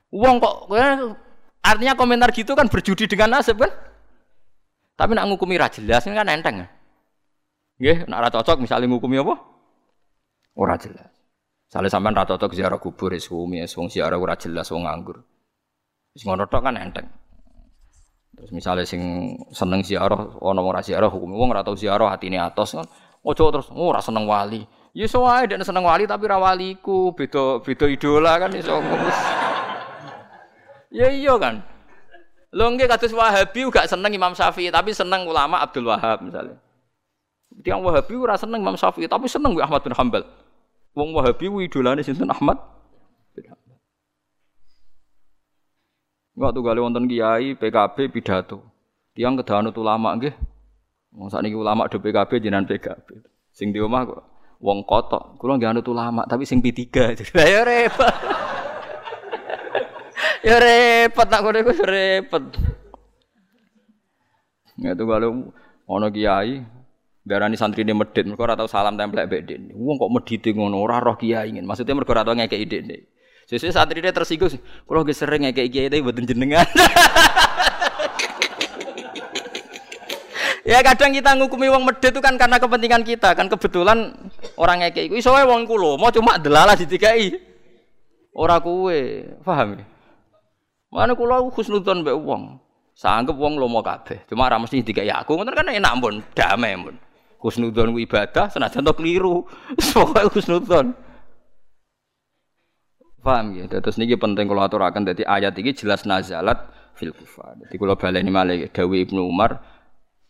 Wong kok artinya komentar gitu kan berjudi dengan nasib kan? Tapi nak ngukumi ra jelas kan enteng. Nggih, nak ra cocok misalnya ngukumi apa? Ora jelas. Sale sampean ra cocok ziarah kubur wis wis wong ziarah ora jelas wong nganggur. Wis ngono tok kan enteng. Terus misalnya sing seneng ziarah ana ora ziarah hukum wong ora tau ziarah atine atos kan. Ojo terus oh, ora seneng wali. Ya iso wae nek seneng wali tapi ra waliku, beda beda idola kan iso. ya iya kan. Lho nggih kados Wahabi gak seneng Imam Syafi'i, tapi seneng ulama Abdul Wahab misalnya. Tiang Wahabi ora seneng Imam Syafi'i, tapi seneng Ahmad bin Hambal. Wong Wahabi idolane sinten Ahmad bin Hambal. Waktu kali wonten kiai PKB pidato. Tiang kedahanut ulama nggih. Wong sakniki ulama do PKB jenengan PKB. Sing di omah kok wong kotok. Kula nggih anut ulama, tapi sing P3. Ya repot. Ya repot tak kono iku repot. Ya kalau ono kiai darani santri ini medit, mereka ora salam tempel mbek dene. Wong kok medit ngono ora roh kiai ingin. Maksudnya mereka ora tau ngekeki dene. Sesuai santri ini tersinggung, kalau gak sering ngekeki kiai tapi buatin jenengan. ya kadang kita ngukumi wong medit itu kan karena kepentingan kita kan kebetulan orang ngekeki iku iso wong kulo mau cuma delalah ditikai. Ora kuwe, paham ya? Mana kula khusnudzon mbek wong. Sanggep wong lomo kabeh. Cuma ora mesti dikai aku, ngoten kan enak pun, damai pun. Khusnudzon ku ibadah senajan to keliru. Pokoke khusnudzon. Paham ya? Terus niki penting kula aturaken dadi ayat iki jelas nazalat fil kufar. Dadi kula baleni malih dawuh Ibnu Umar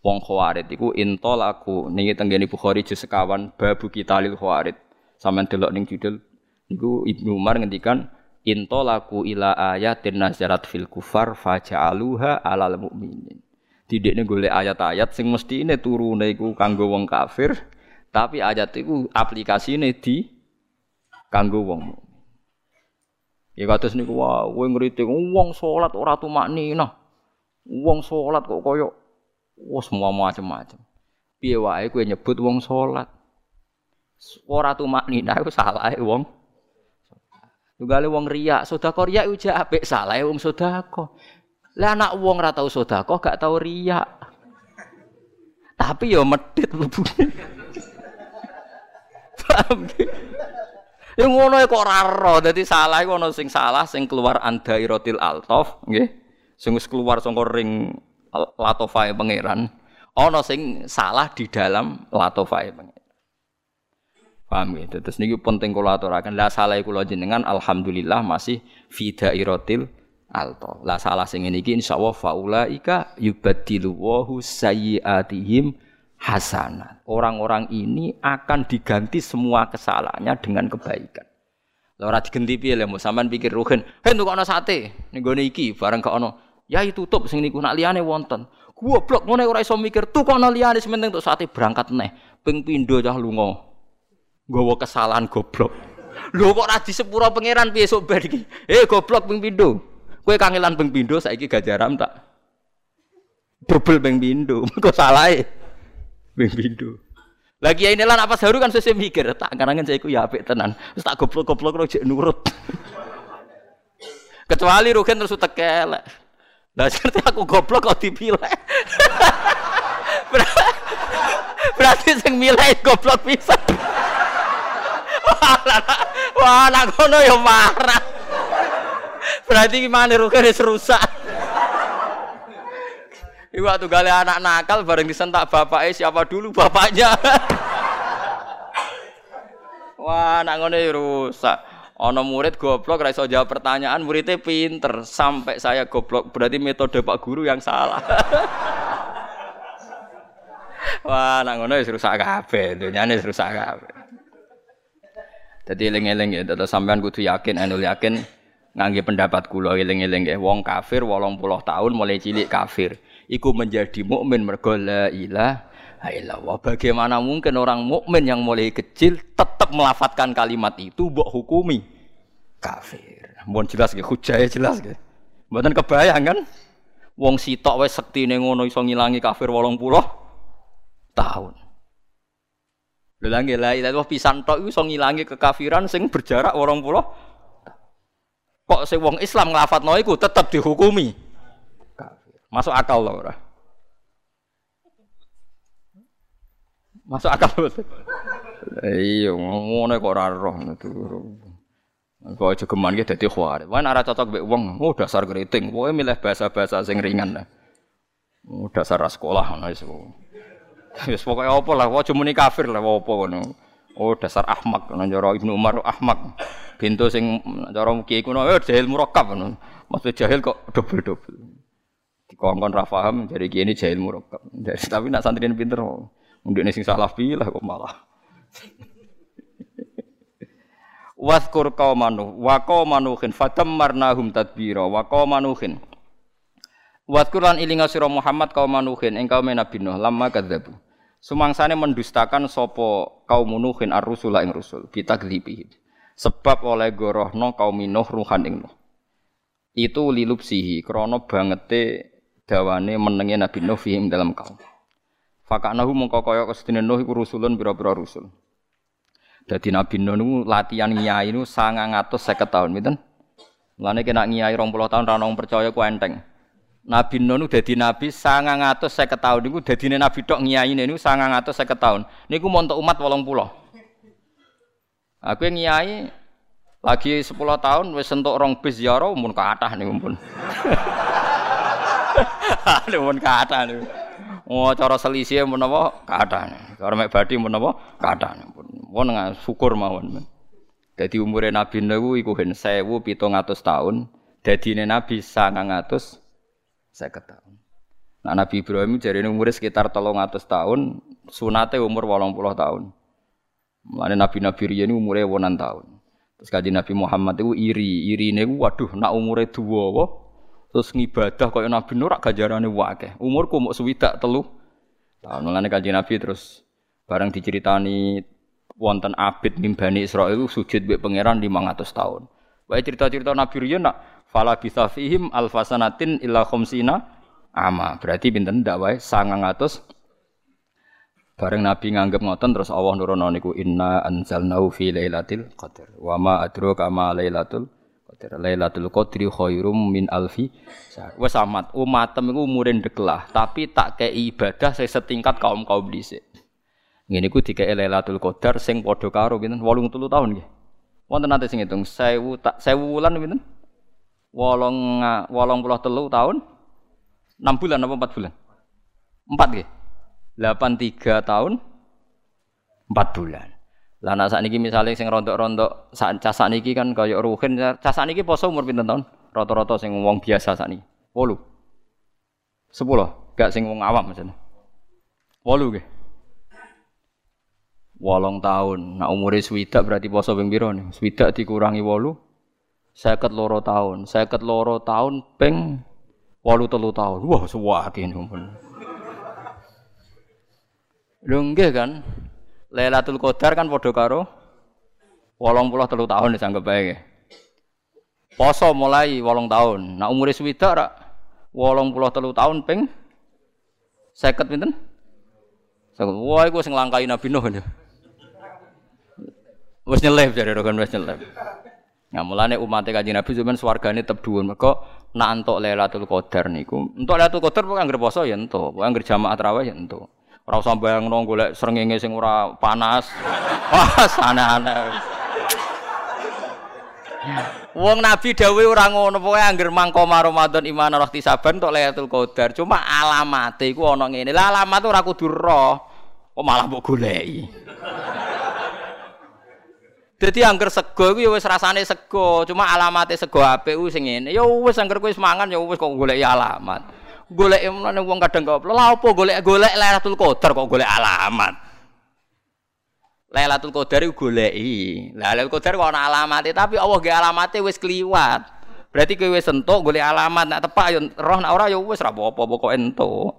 wong khawarid iku intol aku niki tenggene Bukhari juz sekawan babu kitalil khawarid. Sampeyan delok ning judul niku Ibnu Umar ngendikan intolaku ila ayatin nazarat fil kufar faja'aluha alal mukminin. Didekne golek ayat-ayat sing ini turune iku kanggo wong kafir, tapi ayat iku aplikasine di kanggo wong. Ya kados niku wah kowe ngritik wong salat ora tumakninah. Wong salat kok koyo wis semua macam-macam. Piye wae kowe nyebut wong salat. Ora tumakninah iku salah wong Tunggale wong riak, sedekah riak uja apik salah wong sedekah. Lah anak wong ora tau sedekah gak tau riak. Tapi ya medit mlebune. Paham Ya ngono kok ora ro, dadi salah iku ana sing salah sing keluar andairotil altof, nggih. Sing wis keluar saka ring latofae pangeran. Ana sing salah di dalam latofae pangeran. Paham ya? Terus niki penting kula aturaken. Lah salah kula jenengan alhamdulillah masih fi dairatil alto. Lah salah sing ngene iki insyaallah faulaika yubaddilu wahu sayyiatihim hasanat. Orang-orang ini akan diganti semua kesalahannya dengan kebaikan. Lah ora digenti piye lho, sampean pikir rugen. Hei ana sate ning gone iki bareng gak ana. Ya tutup sing niku nak liyane wonten. Goblok ngene ora iso mikir, tuku ana liyane sementing entuk sate berangkat neh. Ping pindho cah lunga. Gowo kesalahan goblok. Lho kok ra disepuro pangeran piye sok bar iki? Eh goblok ping pindho. Kowe kangelan ping pindho saiki gajaram tak. Dobel ping pindho. Mergo salahe. Ping. Lagi ini lah apa seharu kan saya mikir, tak karangan saya ku ya apik tenan. Terus tak goblok-goblok lo jek nurut. Kecuali Rugen terus tekelek. Lah seperti aku goblok kok dipilih. Berarti sing milih goblok bisa. Wah, anak kono ya marah. Berarti gimana Rugen rusak. Iku waktu gale anak nakal bareng disentak bapaknya siapa dulu bapaknya. Wah, anak ngono rusak. Ono murid goblok ra iso jawab pertanyaan, muridnya pinter sampai saya goblok. Berarti metode Pak Guru yang salah. Wah, anak ngono wis rusak kabeh, dunyane rusak kabeh. Dadi eling-eling ya, tetep sampean kudu yakin, anu yakin ngangge pendapat kula eling-eling ya. Wong kafir 80 tahun mulai cilik kafir iku menjadi mukmin mergo la ilaha illallah. Bagaimana mungkin orang mukmin yang mulai kecil tetap melafatkan kalimat itu mbok hukumi kafir. Mohon jelas nggih, hujahe jelas nggih. Mboten kebayang kan? Wong sitok wis sektine ngono iso ngilangi kafir 80 tahun. Lha la ilaha pisan tok iso ngilangi kekafiran sing berjarak 80 Kok sing wong Islam nglafatno iku tetep dihukumi Masuk akal loh ora? Masuk akal betul. Iya, ngono kok ora roh itu. Kok aja geman ki dadi khawarij. Wan ora cocok mbek wong, oh dasar keriting. Pokoke milih bahasa-bahasa sing ringan lah. Oh dasar sekolah ngono wis. Wis pokoke apa lah, aja muni kafir lah apa ngono. Oh dasar ahmak, cara Ibnu Umar ahmak. Bintu sing cara kiai kuno, eh jahil murakkab ngono. Maksud jahil kok double-double. Dikongkon ra paham jadi gini jahil murakkab. Tapi nak santri pinter Undine sing salah pilah kok malah. Waskur qaumanu wa qaumanuhin fatammarnahum tadbira wa. Waskur lan ilinga sira Muhammad qaumanuhin ing kaum Nabi Nuh lamma kadzabu. Sumangsane mendustakan sapa kaum Nuhin ar-rusula ing rusul bitakdzibihim. Sebab oleh gorohno kaum Nuh ruhan ing Nuh. Itu lilupsihi krana bangete dawane menenge Nabi Nuh fihim dalam kaum. Fakanahu mongko kaya kesedene Nuh iku rusulun pira-pira rusul. Dadi Nabi Nuh niku latihan ngiyai niku 950 tahun, pinten? Mulane kena ngiyai 20 tahun ra nang percaya ku enteng. Nabi Nuh niku dadi nabi 950 tahun niku dadine nabi tok ngiyaine niku 950 tahun. Niku montok umat 80. Aku ngiyai lagi 10 tahun wis entuk rong bis ziarah mun kathah niku pun. Nuwun kathah niku. Oh cara selisih menapa kathah. Cara mek badhe menapa kathah. Pun syukur mawon. Dadi umure Nabi niku iku hen 1700 tahun, dadine Nabi 950 tahun. Nah Nabi Ibrahim jadi umurnya sekitar 300 tahun, sunate umur 80 tahun. Mulane Nabi-nabi riyen umure wonan tahun. Terus kaji Nabi Muhammad itu iri, iri ini waduh nak dua, terus ngibadah kaya Nabi Nur gajarane wae. Umurku mau swidak telu. Tahun mulane kanjeng Nabi terus bareng diceritani wonten abid mimbani Israel sujud mbek pangeran 500 tahun. Wae cerita-cerita Nabi riyen nak fala bisa fihim alfasanatin illa khamsina ama. Berarti pinten ndak wae 900 Bareng Nabi nganggep ngoten terus Allah nurono niku inna anzalnahu fi lailatul qadar. Wa ma adraka ma lailatul Qadar Lailatul Qadri khairum min alfi Wes amat umatem iku umure ndeklah, tapi tak kei ibadah saya setingkat kaum-kaum dhisik. Ngene iku dikei Lailatul Qadar sing padha karo pinten 83 tahun nggih. Wonten nate sing ngitung 1000 tak 1000 wulan pinten? 8 83 tahun 6 bulan apa 4 bulan? 4 nggih. 83 tahun 4 bulan. Lah nak sakniki misale sing rontok-rontok sak cah niki kan kaya ruhin cah niki poso umur pinten tahun? Rata-rata sing wong biasa sakniki. 8. 10, gak sing wong awam maksudnya. 8 nggih. Wolong tahun. Nak umure swidak berarti poso ping pira nih? Swidak dikurangi 8 seket loro tahun. Seket loro tahun ping walu telu tahun. Wah, suwake pun. Lho nggih kan? Lailatul Qadar kan padha karo 83 tahun disanggep bae. Poso mulai 8 tahun. Nah umure swidak rak 83 tahun ping 50 pinten? Wah, iku sing langkai Nabi Nuh. Wis nyelip jare rokan wis nyelip. Nah, mulane umat Kanjeng Nabi zaman swargane tetep dhuwur. Mergo nak entuk Lailatul Qadar niku. Entuk Lailatul Qadar pokoke anggere poso ya entuk, pokoke anggere jamaah tarawih ya entuk. Ora usah bayangno golek srengenge sing ora panas. Wah, aneh-aneh. Wong Nabi dawuh ora ngono, pokoke anggere mangko Ramadan iman roh tisaban tok Lailatul Qadar. Cuma alamate iku ana ngene. Lah alamat ora kudu roh. Kok malah mbok goleki. Dadi angger sego iku ya wis rasane sego, cuma alamate sego apik ku sing ngene. Ya wis angger kowe wis mangan ya wis kok golek alamat. Golek menane wong kadang kok lha apa golek-golek Lailatul Qadar kok golek alamat. Lailatul Qadar iku goleki. Lailatul Qadar kok ana alamate, tapi Allah ge alamate wis kliwat. Berarti kowe wis entuk golek alamat nak tepak ya roh nak ora ya wis ora apa-apa pokoke entuk.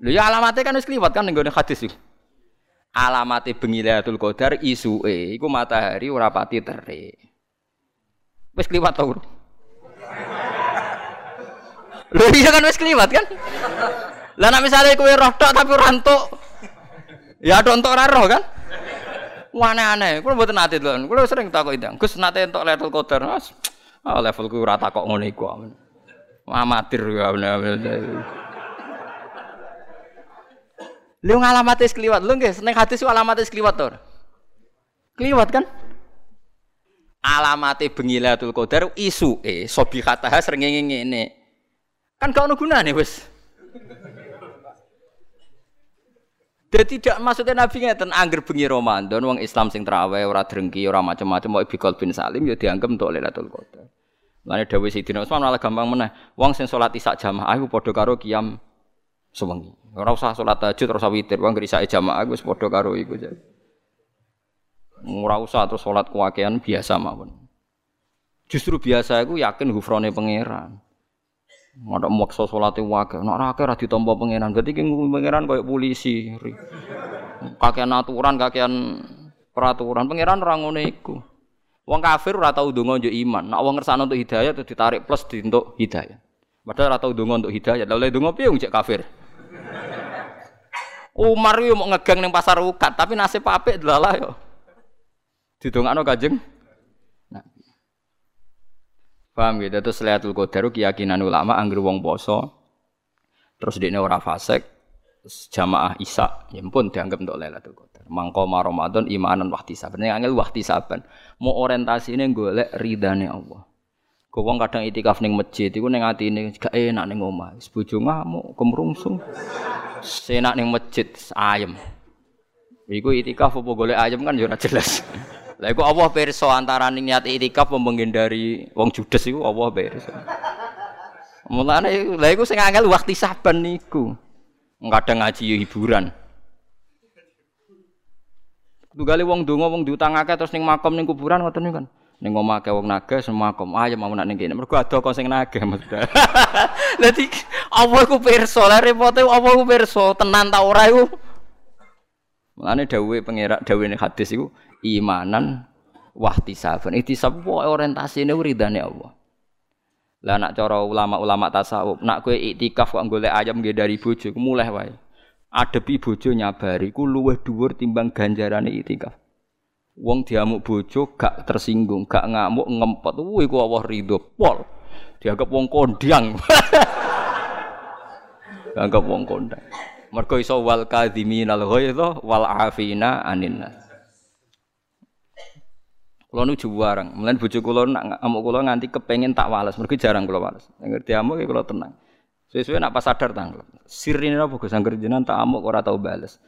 Lho ya alamate kan wis kliwat kan ning hadis iki alamate bengi Lailatul Qadar isuke iku matahari ora pati terik. Wis kliwat to, Lho iya kan wis kliwat kan? Lah nek misale kowe roh tok tapi ora entuk. Ya tok entuk ora roh kan? Aneh-aneh, kulo mboten nate lho. Kulo sering takok itu. Gus nate entuk Lailatul Qadar. Mas, ah, levelku ora takok ngono iku. Amatir ya. Lu ngalamate kliwat, lu nggih seneng hadis ku alamate kliwat to. Kliwat kan? Alamate bengi Lailatul Qadar isuke sobihataha srengenge ngene. Kan gak ono gunane wis. Jadi tidak maksudnya Nabi ngeten angger bengi Ramadan wong Islam sing traweh ora drengki ora macam-macam mau bikol bin Salim ya dianggap untuk Lailatul Qadar. Lane dawuh Sidina Utsman malah gampang meneh. Wong sing salat isak jamaah iku padha karo kiam sewengi. Ora usah salat tahajud, ora usah witir, wong gerisake jamaah wis padha karo iku. Ora usah terus salat kuwakean biasa mawon. Justru biasa iku yakin hufrone pangeran. Ada maksa wae. Nek ora akeh ora ditampa pangeran. Berarti ki pangeran koyo polisi. Kakean aturan, kakean peraturan. Pangeran ora ngono iku. Wong kafir ora tau ndonga njuk iman. Nek wong ngersano untuk hidayah terus ditarik plus di hidayah. Padahal ora tau ndonga untuk hidayah. Lah oleh ndonga piye cek kafir? Umar yo mau ngegang ning pasar ukat, tapi nasib apik delalah yo. Didongakno Kanjeng. Paham gitu, terus Lailatul Qadar keyakinan ulama anggere wong poso terus dekne ora fasik, jamaah Isa, ya pun dianggap untuk Lailatul Qadar. Mangko Ramadan imanan wahti saban. Yang angel wahti saban. Mau orientasine golek ridane Allah. Kau kadang itikaf ning masjid iku ning atine gak enak ning omah. Wis bojo ngamuk, kemrungsung. Senak ning masjid ayem. Iku itikaf apa golek ayem kan ya jelas. Lah iku Allah pirsa antarané niat itikaf menghindari wong judes iku Allah pirsa. Mulane lha iku sing angel waktu saban niku. Kadang ngaji ya hiburan. Tugale wong donga wong diutangake terus ning makam ning kuburan ngoten niku kan. ning omah ke wong naga semua kom ayo mau nak ning kene mergo ada kok sing naga maksudnya dadi apa iku pirsa lha repote apa iku pirsa tenan ta ora iku Mulane dawuhe pengerak dawuhe hadis iku imanan wahtisaban ihtisab wae orientasine ridane Allah lah nak cara ulama-ulama tasawuf nak kowe iktikaf kok golek ayam nggih dari bojo mulai wae adepi bojo nyabari ku luwih dhuwur timbang ganjarane iktikaf Wong diamuk bojo gak tersinggung, gak ngamuk ngempet. Wih ku Allah ridho pol. Dianggap wong kondang. Dianggap wong kondang. Mergo iso wal kadhiminal ghaidha wal afina anin Kula nu juwareng, mlen bojo kula nak ngamuk kula nganti kepengin tak wales, mergo jarang kula wales. Ngerti amuk ya kula tenang. Sesuai nak pas sadar tanggal. Sirine apa Gus angger tak amuk ora tau bales.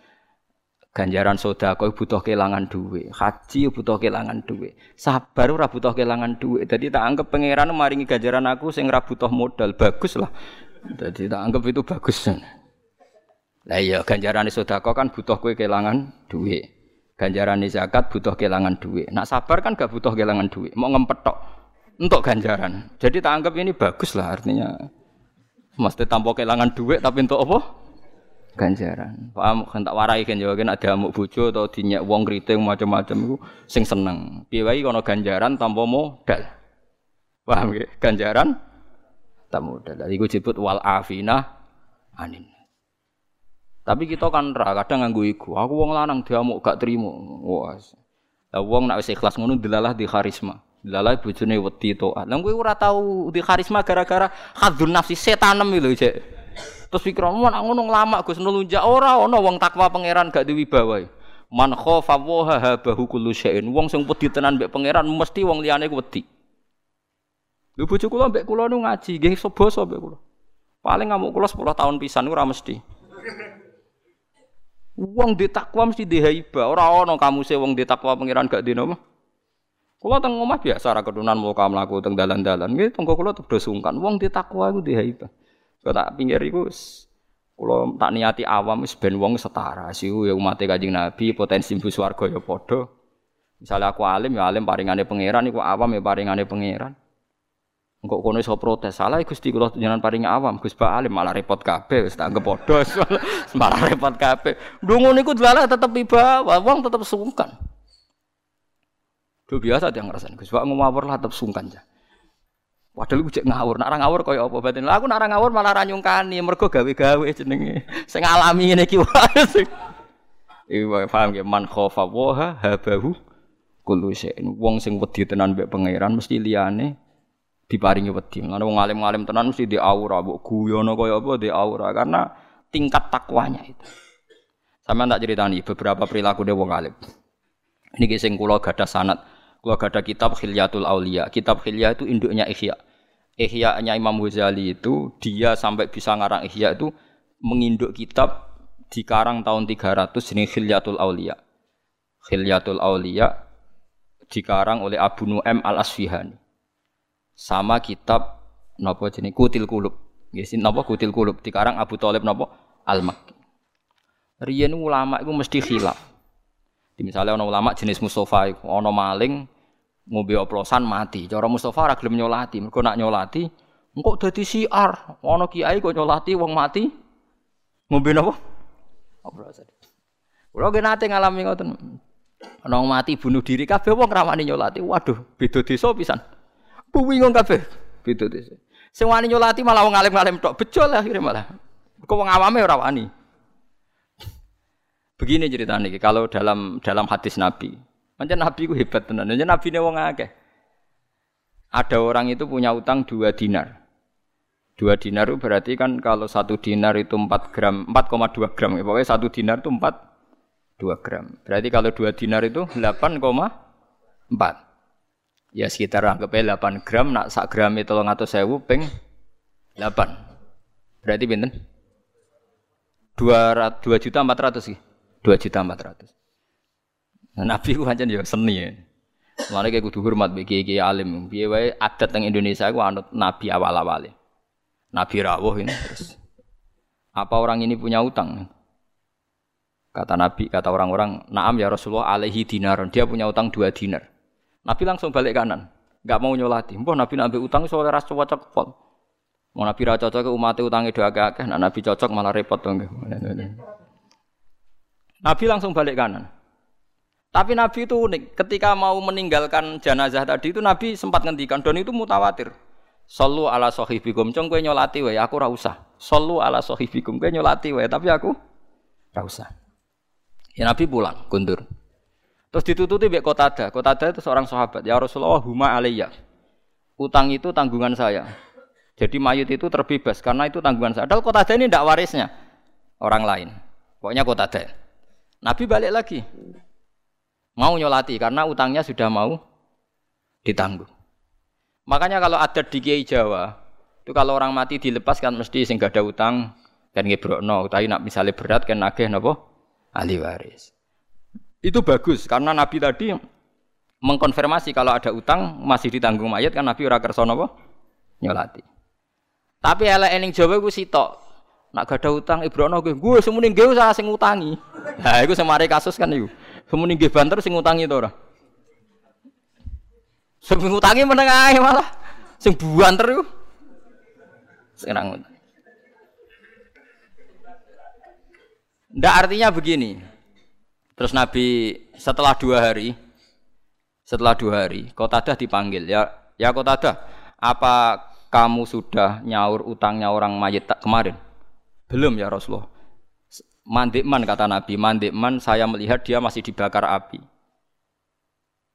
ganjaran soda kau butuh kehilangan duit. Haji butuh kehilangan duit. Sabar ora butuh kehilangan duit. Jadi tak anggap pangeran maringi ganjaran aku sing ora butuh modal. Bagus lah. Jadi tak anggap itu bagus. Lah iya ganjaran soda kau kan butuh kue kehilangan duit ganjaran zakat butuh kehilangan duit nak sabar kan gak butuh kehilangan duit mau ngempetok untuk ganjaran jadi tak ini bagus lah artinya mesti tanpa kehilangan duit tapi untuk apa ganjaran. Paham kan tak warai kan yo ada amuk bojo atau dinyak wong kriting macam-macam iku sing seneng. Piye wae kono ganjaran tanpa modal. Paham ge? Ganjaran tanpa modal. Iku disebut wal afina anin. Tapi kita kan ra kadang nganggo iku. Aku wong lanang diamuk gak trimo. Wah. Lah wong nek wis ikhlas ngono delalah di karisma. Delalah bojone wedi taat. Lah kowe ora tau di karisma gara-gara hadzun nafsi setanem lho, Cek. Terus pikiranmu nak ngono lama Gus nulunjak ora ana wong takwa pangeran gak diwibawa. Man khofa wa habahu kullu syai'in. Wong sing wedi tenan mbek pangeran mesti wong liyane wedi. Lho bojo kula mbek kula nu ngaji nggih basa mbek kula. Paling ngamuk kula 10 tahun pisan ora mesti. Wong di takwa mesti di haiba. Ora ana kamuse wong di takwa pangeran gak dino mah. Kula teng omah biasa ra kedunan muka mlaku teng dalan-dalan. Nggih tenggo kula tuh sungkan. Wong di takwa iku di haiba. Kok tak pinggir iku kula tak niati awam wis ben wong setara. Siu ya umat Kanjeng Nabi potensi mlebu swarga ya padha. Misalnya aku alim ya alim paringane pangeran iku awam ya paringane pangeran. Engkau kono iso protes, salah Gusti kula jenengan paring awam, Gus Pak Alim malah repot kabeh wis tak anggap malah repot kabeh. Ndonga niku delalah tetep iba, wong tetep sungkan. Do biasa dia ngerasain, Gus Pak ngawur lah tetep sungkan ya. Padahal iku cek ngawur, nak ngawur kaya apa batin. Lah aku nak ngawur malah ra nyungkani, mergo gawe-gawe jenenge. Sing alami ngene iki wae sing. Iki paham ya man khofa wa habahu kullu syai'in. Wong sing wedi tenan mbek pangeran mesti liyane diparingi wedi. Ngono wong alim-alim tenan mesti di aura, mbok guyono kaya apa di aura karena tingkat takwanya itu. Sama tak ceritani beberapa perilaku dia wong alim. Ini sing kula gadah sanat, kula gadah kitab Khilyatul Aulia. Kitab Khilyah itu induknya Ihya. Ihya-nya Imam Ghazali itu dia sampai bisa ngarang Ihya itu menginduk kitab di karang tahun 300 ini Khilyatul Aulia. Khilyatul Aulia dikarang oleh Abu Nu'aim Al-Asfihani sama kitab napa jenis Kutil Kulub. Nggih napa Kutil Kulub dikarang Abu Thalib napa Al-Makki. Riyen ulama iku mesti khilaf. Misalnya ana ulama jenis Mustafa ana maling ngombe oplosan mati. Cara Mustafa gelem nyolati, mergo nak nyolati engko dadi siar. Ana kiai kok nyolati wong mati ngombe napa? Oplosan. Kulo ge nate ngalami ngoten. Ana mati bunuh diri kabeh wong ramani nyolati. Waduh, beda desa pisan. Bingung kabeh. Beda desa. Sing wani nyolati malah wong alim-alim tok. Bejol akhirnya malah. Kok wong awame ora wani. Begini ceritanya kalau dalam dalam hadis Nabi. Macam Nabi ku hebat tenan. Nabi ne wong akeh. Ada orang itu punya utang dua dinar. Dua dinar itu berarti kan kalau satu dinar itu 4 gram, 4,2 gram. Pokoknya satu dinar itu 4, 2 gram. Berarti kalau dua dinar itu 8,4. Ya sekitar anggap 8 gram, nak sak gram itu atau sewu peng 8. Berarti binten? 2 2 juta 400 sih. 2 juta 400. Nah, Nabi ku pancen ya seni ya. Mulane kayak kudu hormat bagi kiai alim. Piye wae adat teng Indonesia ku anut nabi awal-awale. Nabi rawuh ini terus. Apa orang ini punya utang? Kata Nabi, kata orang-orang, "Na'am ya Rasulullah alaihi dinar." Dia punya utang dua dinar. Nabi langsung balik kanan, nggak mau nyolati. Mbah Nabi nabi utang soalnya ras cocok pol. Mau Nabi ra cocok umat utangnya doa akeh, nah Nabi cocok malah repot dong. Nabi langsung balik kanan. Tapi Nabi itu unik. Ketika mau meninggalkan jenazah tadi itu Nabi sempat ngendikan dan itu mutawatir. Sallu ala sahibikum. Cong kowe nyolati wae, aku ora usah. Sallu ala sahibikum. Kowe nyolati wae, tapi aku ora usah. Ya Nabi pulang, kundur. Terus ditututi mbek Qatada. Qatada itu seorang sahabat. Ya Rasulullah huma alayya. Utang itu tanggungan saya. Jadi mayit itu terbebas karena itu tanggungan saya. Padahal Qatada ini tidak warisnya orang lain. Pokoknya Qatada. Nabi balik lagi. Mau nyolati karena utangnya sudah mau ditanggung. Makanya kalau ada di Kiai Jawa, itu kalau orang mati dilepas kan mesti sing gak ada utang kan ngebrokno, tapi nak misalnya berat kan nagih napa ahli waris. Itu bagus karena Nabi tadi mengkonfirmasi kalau ada utang masih ditanggung mayat kan Nabi ora kersa napa? Nyolati. Tapi elek ening Jawa iku sitok. Nak gak ada utang ibrono gue, gue semuni gue usah sing utangi. Nah, iku semare kasus kan iku. Semuni gue banter sing utangi to ora? Sing utangi meneng ae malah. Sing banter iku. Sekarang Ndak artinya begini. Terus Nabi setelah dua hari, setelah dua hari, Kotadah dipanggil. Ya, ya Kotadah, apa kamu sudah nyaur utangnya orang mayit kemarin? Belum ya Rasulullah. mandikman kata Nabi, mandikman saya melihat dia masih dibakar api.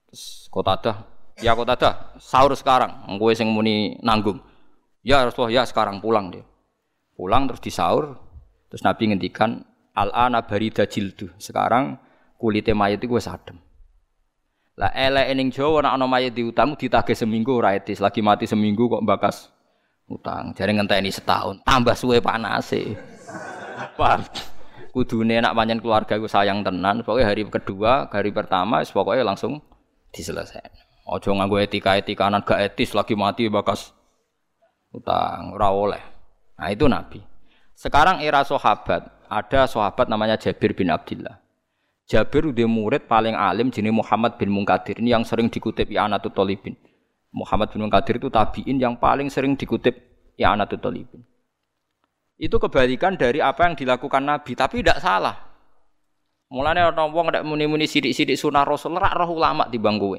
Terus dah, ya dah, sahur sekarang, gue sing muni nanggung. Ya Rasulullah, ya sekarang pulang dia. Pulang terus disaur, terus Nabi ngendikan al-ana barida jildu. Sekarang kulitnya mayat itu gue sadem. Lah elek ning Jawa nek ana mayit diutang ditagih seminggu ora etis, lagi mati seminggu kok bakas utang. Jare ngenteni setahun, tambah suwe panase. Paham? Kudune nak pancen keluarga iku sayang tenan, pokoknya hari kedua, hari pertama wis pokoknya langsung diselesaikan. Ojo nganggo etika-etikanan gak etis lagi mati bakas utang, ora oleh. Nah itu Nabi. Sekarang era sahabat, ada sahabat namanya Jabir bin Abdullah. Jabir udah murid paling alim jenis Muhammad bin Munkadir. Ini yang sering dikutip I'anatul Talibin. Muhammad bin Munkadir itu tabiin yang paling sering dikutip I'anatul Talibin. Itu kebalikan dari apa yang dilakukan Nabi, tapi tidak salah. Mulanya orang wong ndak muni-muni sidik-sidik sunah Rasul rak roh ulama di bangku.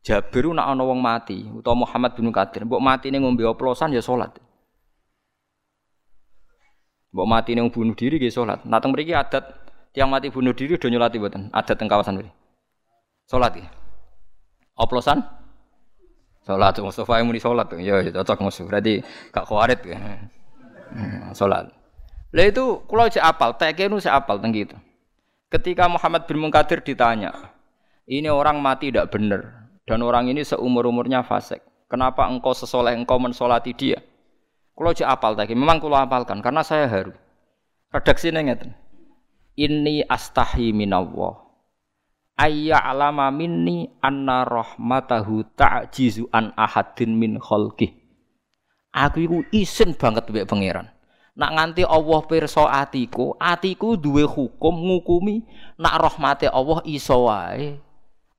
Jabir nak ana wong mati utawa Muhammad bin Munkadir, mbok matine ngombe oplosan ya salat. Mbok matine bunuh diri ya salat. Nah teng adat Tiang mati bunuh diri udah nyolati buatan. Ada teng kawasan ini. Sholat ya. Oplosan? Sholat. Mustafa yang muni sholat. Ya, ya cocok musuh. Berarti gak khawarit ya. Hmm, sholat. Lah itu kalau saya apal, TK itu saya apal tentang gitu. Ketika Muhammad bin Munkadir ditanya, ini orang mati tidak benar dan orang ini seumur umurnya fasik. Kenapa engkau sesoleh engkau mensolati dia? Kalau saya apal tadi, memang kalau apalkan karena saya haru. Redaksi ngeten inni astahi minallah ayya alama minni anna rahmatahu ta'jizu an ahadin min khalqih aku iku isin banget mbek pangeran nak nganti Allah pirsa atiku atiku duwe hukum ngukumi nak rahmate Allah iso wae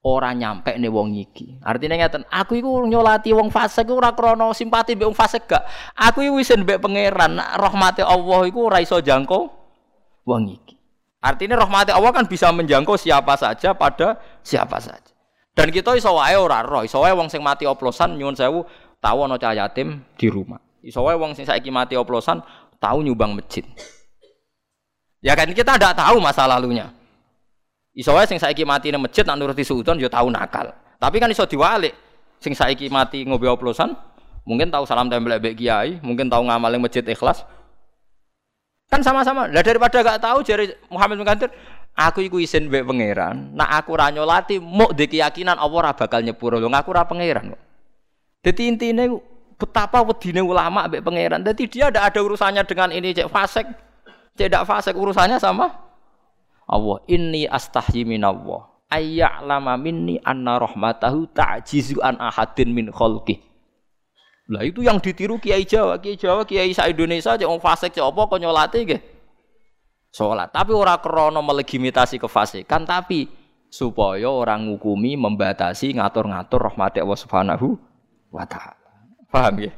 ora nyampe nih wong iki. Artinya ngeten, aku iku nyolati wong fasik ora krana simpati mbek wong fasik gak. Aku iku isin mbek pangeran, rahmate Allah iku ora iso jangkau wong iki. Artinya rahmati Allah kan bisa menjangkau siapa saja pada siapa saja. Dan kita iso wae ora roh, iso wae wong sing mati oplosan nyuwun sewu tahu ana cah yatim di rumah. Iso wae wong sing saiki mati oplosan tahu nyumbang masjid. Ya kan kita tidak tahu masa lalunya. Iso wae sing saiki mati di masjid nak nuruti suudon yo tahu nakal. Tapi kan iso diwalik. Sing saiki mati ngobe oplosan mungkin tahu salam tempel mbek kiai, mungkin tahu ngamal masjid ikhlas, Kan sama-sama. Lah daripada gak tahu jari Muhammad bin aku iku isin mbek pangeran. Nak aku ra nyolati muk di keyakinan Allah ora bakal nyepuro. Lho aku ora pangeran kok. Dadi intine betapa wedine ulama mbek pangeran. Dadi dia tidak ada urusannya dengan ini cek fasik. Cek tidak fasik urusannya sama Allah. Inni astahyi minallah. Ayya'lama minni anna rahmatahu ta'jizu an ahadin min khalqih. Lah itu yang ditiru Kiai Jawa, Kiai Jawa, Kiai sa Indonesia cek wong fasik cek apa kok nyolate nggih. Salat, tapi ora krana melegitimasi kefasikan, tapi supaya orang ngukumi, membatasi, ngatur-ngatur rahmat Allah Subhanahu wa. Paham ya?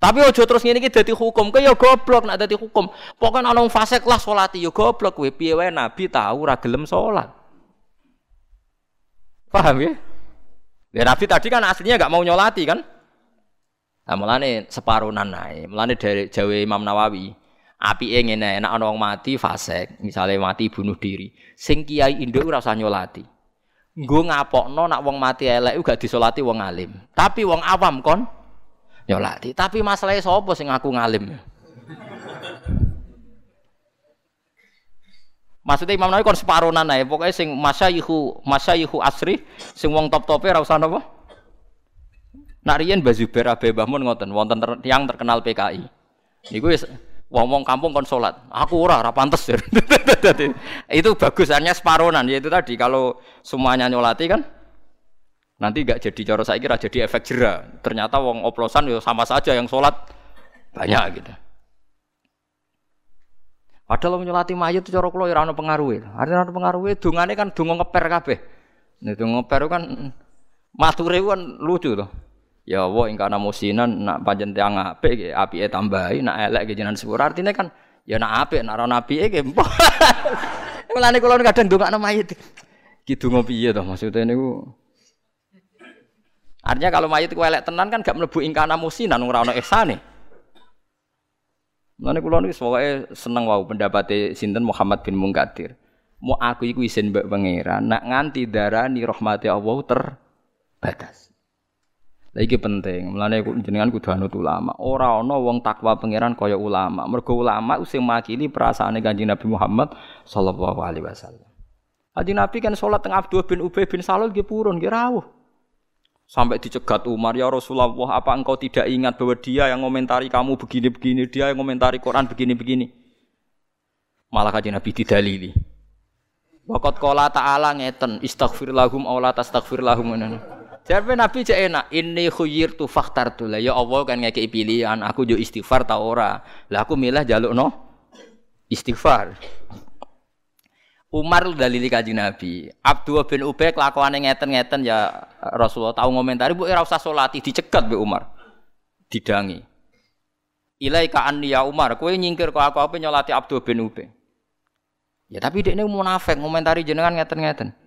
Tapi ojo terus ngene iki dadi hukum, kaya goblok nek dadi hukum. Pokoke ana wong fasik lah salati ya goblok kowe piye wae nabi tahu ora gelem salat. Paham ya? Ya Nabi tadi kan aslinya nggak mau nyolati kan? Nah, mulane separunan nae. Mulane dari Jawa Imam Nawawi, api ngene enak wong mati fasik, misalnya mati bunuh diri. Sing kiai Indo ora usah nyolati. Nggo ngapokno nak wong mati elek gak disolati wong alim. Tapi wong awam kon nyolati. Tapi masalahnya sapa sing ngaku ngalim? Maksudnya Imam Nawawi kon separunan ae. Pokoke sing masyayihu masyayihu asri sing wong top-tope ora usah napa? Nak riyen Mbah Zubair Abe ngoten wonten yang terkenal PKI. Niku wis wong-wong kampung kon salat. Aku ora ora pantes. itu bagus hanya separonan yaitu tadi kalau semuanya nyolati kan nanti gak jadi cara saya kira jadi efek jera. Ternyata wong oplosan ya sama saja yang sholat banyak gitu. Padahal nyolati mayit cara kula ya ora ono pengaruhe. Artinya ono pengaruhe dungane kan donga ngeper kabeh. Nek donga ngeper kan mature kan lucu tuh. Ya Allah ingkana musinan nak panjen tiang apik apike tambahi nak elek ge jenengan sepur. Artine kan ya nak apik nak ora apike ge. Mulane kula kadang ndongakno mayit. Ki donga piye to maksudnya niku? Artinya kalau mayit ku elek tenan kan gak mlebu ingkana musinan ora ono ihsane. Mulane kula niku pokoke seneng wau pendapate sinten Muhammad bin Munkadir. Mau aku iku isin mbak pangeran, nak nganti darani rahmati Allah terbatas. Lah iki penting. Mulane jenengan kudu anut ulama. Ora ana wong takwa pangeran kaya ulama. Mergo ulama sing makili perasaane Kanjeng Nabi Muhammad sallallahu alaihi wasallam. Kanjeng Nabi kan salat teng Abdul bin Ubay bin Salul nggih purun nggih rawuh. Sampai dicegat Umar, ya Rasulullah, apa engkau tidak ingat bahwa dia yang komentari kamu begini-begini, dia yang komentari Quran begini-begini. Malah kajian Nabi didalili. Wakat kola ta'ala ngeten, istaghfir lahum, awla tastaghfir lahum. Jadi Nabi cek enak, ini khuyir tu faktar tu lah. Ya Allah kan ngekei pilihan, aku jo istighfar tau ora. Lah aku milih jaluk no istighfar. Umar dalili kaji Nabi. Abdul bin Ubay kelakuane ngeten-ngeten ya Rasulullah tahu ngomentari bu ora usah dicegat be Umar. Didangi. Ilaika anni ya Umar, kowe nyingkir kok aku apa nyolati Abdul bin Ubay. Ya tapi dia ini munafik ngomentari jenengan ngeten-ngeten.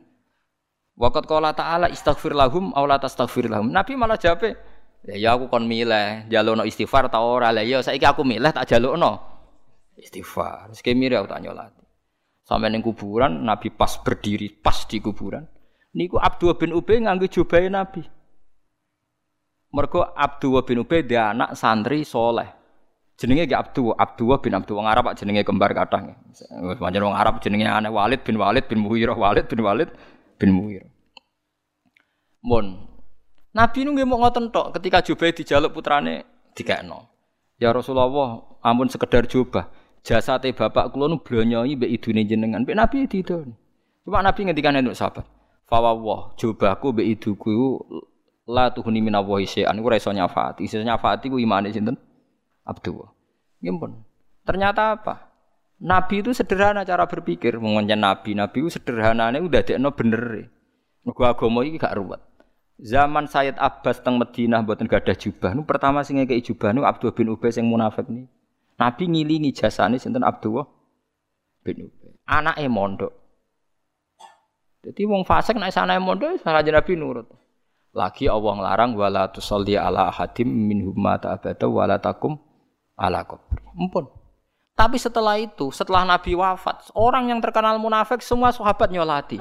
Waqat qala ta'ala istaghfir lahum aw la tastaghfir lahum. Nabi malah jawab, ya, ya aku kon milih jalukno istighfar ta ora. Lah ya saiki aku milih tak jalukno istighfar. Sik mire aku tak nyolati. Sampai neng kuburan, Nabi pas berdiri, pas di kuburan. Niku Abdul bin Ubay nganggo jubahe Nabi. Mergo Abdul bin Ubay dia anak santri soleh. Jenenge gak Abdul, Abdul bin Abdul wong Arab jenenge kembar. Wis pancen wong Arab jenenge aneh Walid bin Walid bin Muhirah, Walid bin Walid bin Muhirah. Mon. Nabi nu nggih mau ngoten tok ketika Jubair dijaluk putrane dikekno. Ya Rasulullah, ampun sekedar jubah jasate bapak kula nu blonyoi mbek idune jenengan. Mbek Nabi didon. Cuma Nabi ngendikan untuk sahabat. Fawawah, jubahku mbek iduku la tuhuni minallahi syai'an iku ora iso nyafaati. Iso nyafaati ku imane sinten? Abdul. Nggih Ternyata apa? Nabi itu sederhana cara berpikir, mengenai Nabi. Nabi itu sederhananya udah dekno bener. Mergo agama iki gak ruwet. Zaman Sayyid Abbas teng Madinah mboten gadah jubah. Nu pertama sing ngekeki jubah nu Abdul bin Ubay sing munafik nih. Nabi ngilingi jasane sinten Abdullah bin Ubay. Anake mondok. Jadi wong fasik nek sanane mondok salah Nabi nurut. Lagi Allah nglarang wala tusalli ala hadim minhum mata abada wala takum ala kubri. Ampun. Tapi setelah itu, setelah Nabi wafat, orang yang terkenal munafik semua sahabat nyolati.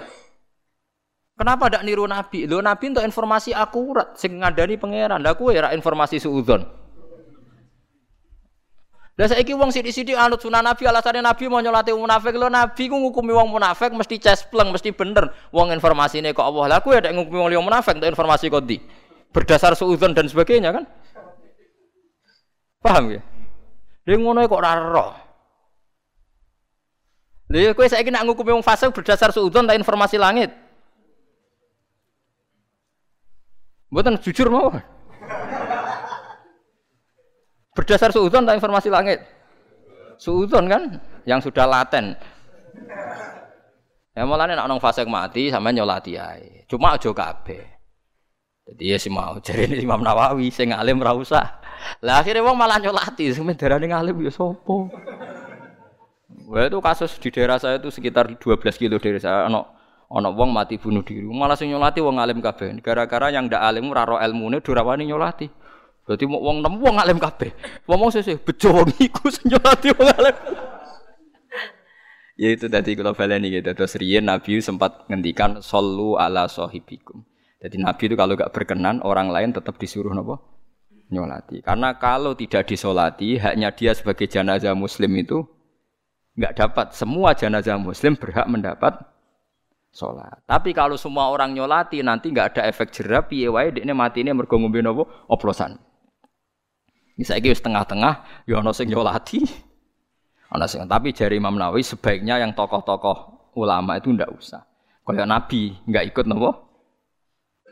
Kenapa tidak niru Nabi? Lo Nabi untuk informasi akurat, sing ngadani pangeran. Lah kowe ya informasi suudzon. Lah saiki wong sithik-sithik anut sunah Nabi alasane Nabi mau nyolati munafik lho Nabi ku ngukumi wong munafik mesti cespleng mesti bener wong informasine kok Allah. Lah kuwi ada ngukumi wong munafik untuk informasi kok di berdasar suudzon dan sebagainya kan. Paham ya? Dia ngono kok ora roh. Lha kowe saiki nak ngukumi wong fasik berdasar suudzon ta informasi langit. Mboten jujur mawon. Berdasar suudon tak informasi langit. Suudon kan yang sudah laten. Ya mulane nek ana fase mati sampean nyolati ae. Cuma aja kabeh. Jadi ya sih mau ini Imam Nawawi sing alim ra usah. Lah akhirnya wong malah nyolati, sing darane ngalim ya sapa? Wah itu kasus di daerah saya itu sekitar 12 kilo dari saya. Ono ono wong mati bunuh diri. Malah sing nyolati wong alim kabeh. Gara-gara yang ndak alim ora ro ilmune durawani nyolati. Berarti mau wong nemu wong alim kabeh. Ngomong sesih bejo wong iku sing wong alim. ya itu tadi kalau baleni gitu. Terus riyen Nabi sempat ngendikan sallu ala sahibikum. Jadi Nabi itu kalau gak berkenan orang lain tetap disuruh nopo nyolati. Karena kalau tidak disolati, hanya dia sebagai jenazah muslim itu nggak dapat. Semua jenazah muslim berhak mendapat sholat. Tapi kalau semua orang nyolati nanti nggak ada efek jerah, piye wae ini mati ini ngombe nopo oplosan. Bisa iki tengah-tengah, ya sing nyolati. Ana sing tapi jari Imam Nawawi sebaiknya yang tokoh-tokoh ulama itu ndak usah. Kayak Nabi nggak ikut nopo?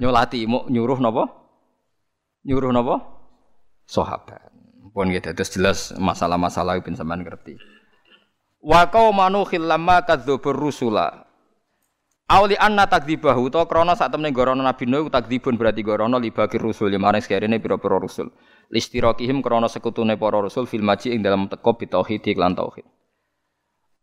Nyolati mau nyuruh nopo? Nyuruh nopo? Sahabat. Pun gitu terus jelas masalah-masalah bin sampean ngerti. Wa qaumanu khillamma kadzdzubur rusula Auli anna takdzibahu to krana sak temene gorono Nabi Nuh takdzibun berarti gorono libakir rusul yang maring sekarene pira-pira rusul. Listirokihim krana sekutune para rasul fil maji ing dalam teko bitauhid iklan tauhid.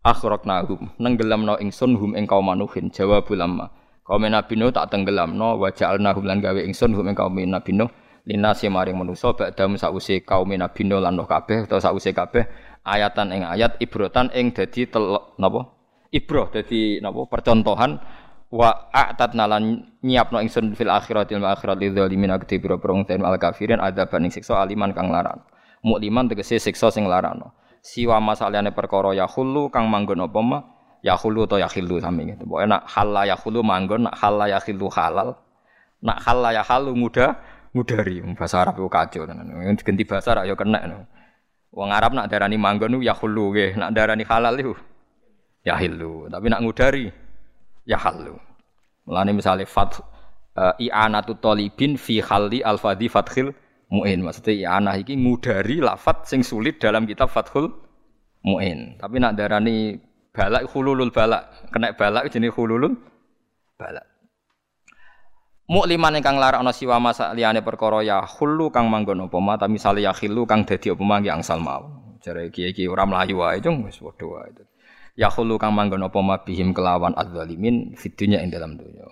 Akhraqnahum nenggelamno ingsun hum ing kaum manuhin jawab ulama. Kaum Nabi Nuh tak tenggelamno wa ja'alnahum lan gawe ingsun hum ing kaum Nabi Nuh linasi maring manusa ba'dam sause kaum Nabi Nuh lan kabeh utawa sause kabeh ayatan ing ayat ibrotan ing dadi telok napa? Ibroh dadi napa? Percontohan. Wa a'tat nalan nyiapno ingsun fil akhiratil akhirat lil zalimin akti biro prong ten al kafirin adaban ing siksa aliman kang laran mukliman tegese siksa sing larano siwa masalahane perkara ya khulu kang manggon apa mah ya khulu atau ya khilu sami gitu. Pokoke nak halal ya khulu manggon nak halal ya khilu halal. Nak halal ya halu muda mudari. Bahasa Arab itu kacau tenan. Ganti bahasa Arab ya kena Wong Arab nak darani manggon ya khulu nggih, nak darani halal itu ya hilu. Tapi nak ngudari ya halu. Mulane misale fat uh, i'anatu talibin fi khalli al-fadhi fathil muin. Maksudnya i'anah iki ngudari lafat sing sulit dalam kitab Fathul Muin. Tapi nak darani balak khululul balak, kena balak jenis khululul balak. Mukliman ingkang larakna siwa masa liyane perkara ya khulu kang manggon apa ma ta misale ya khilu kang dadi apa angsal mau. Jare iki-iki ora mlayu wae cung wis padha wae. Ya khulu kang manggon apa ma bihim kelawan adzalimin fitunya ing dalam dunya.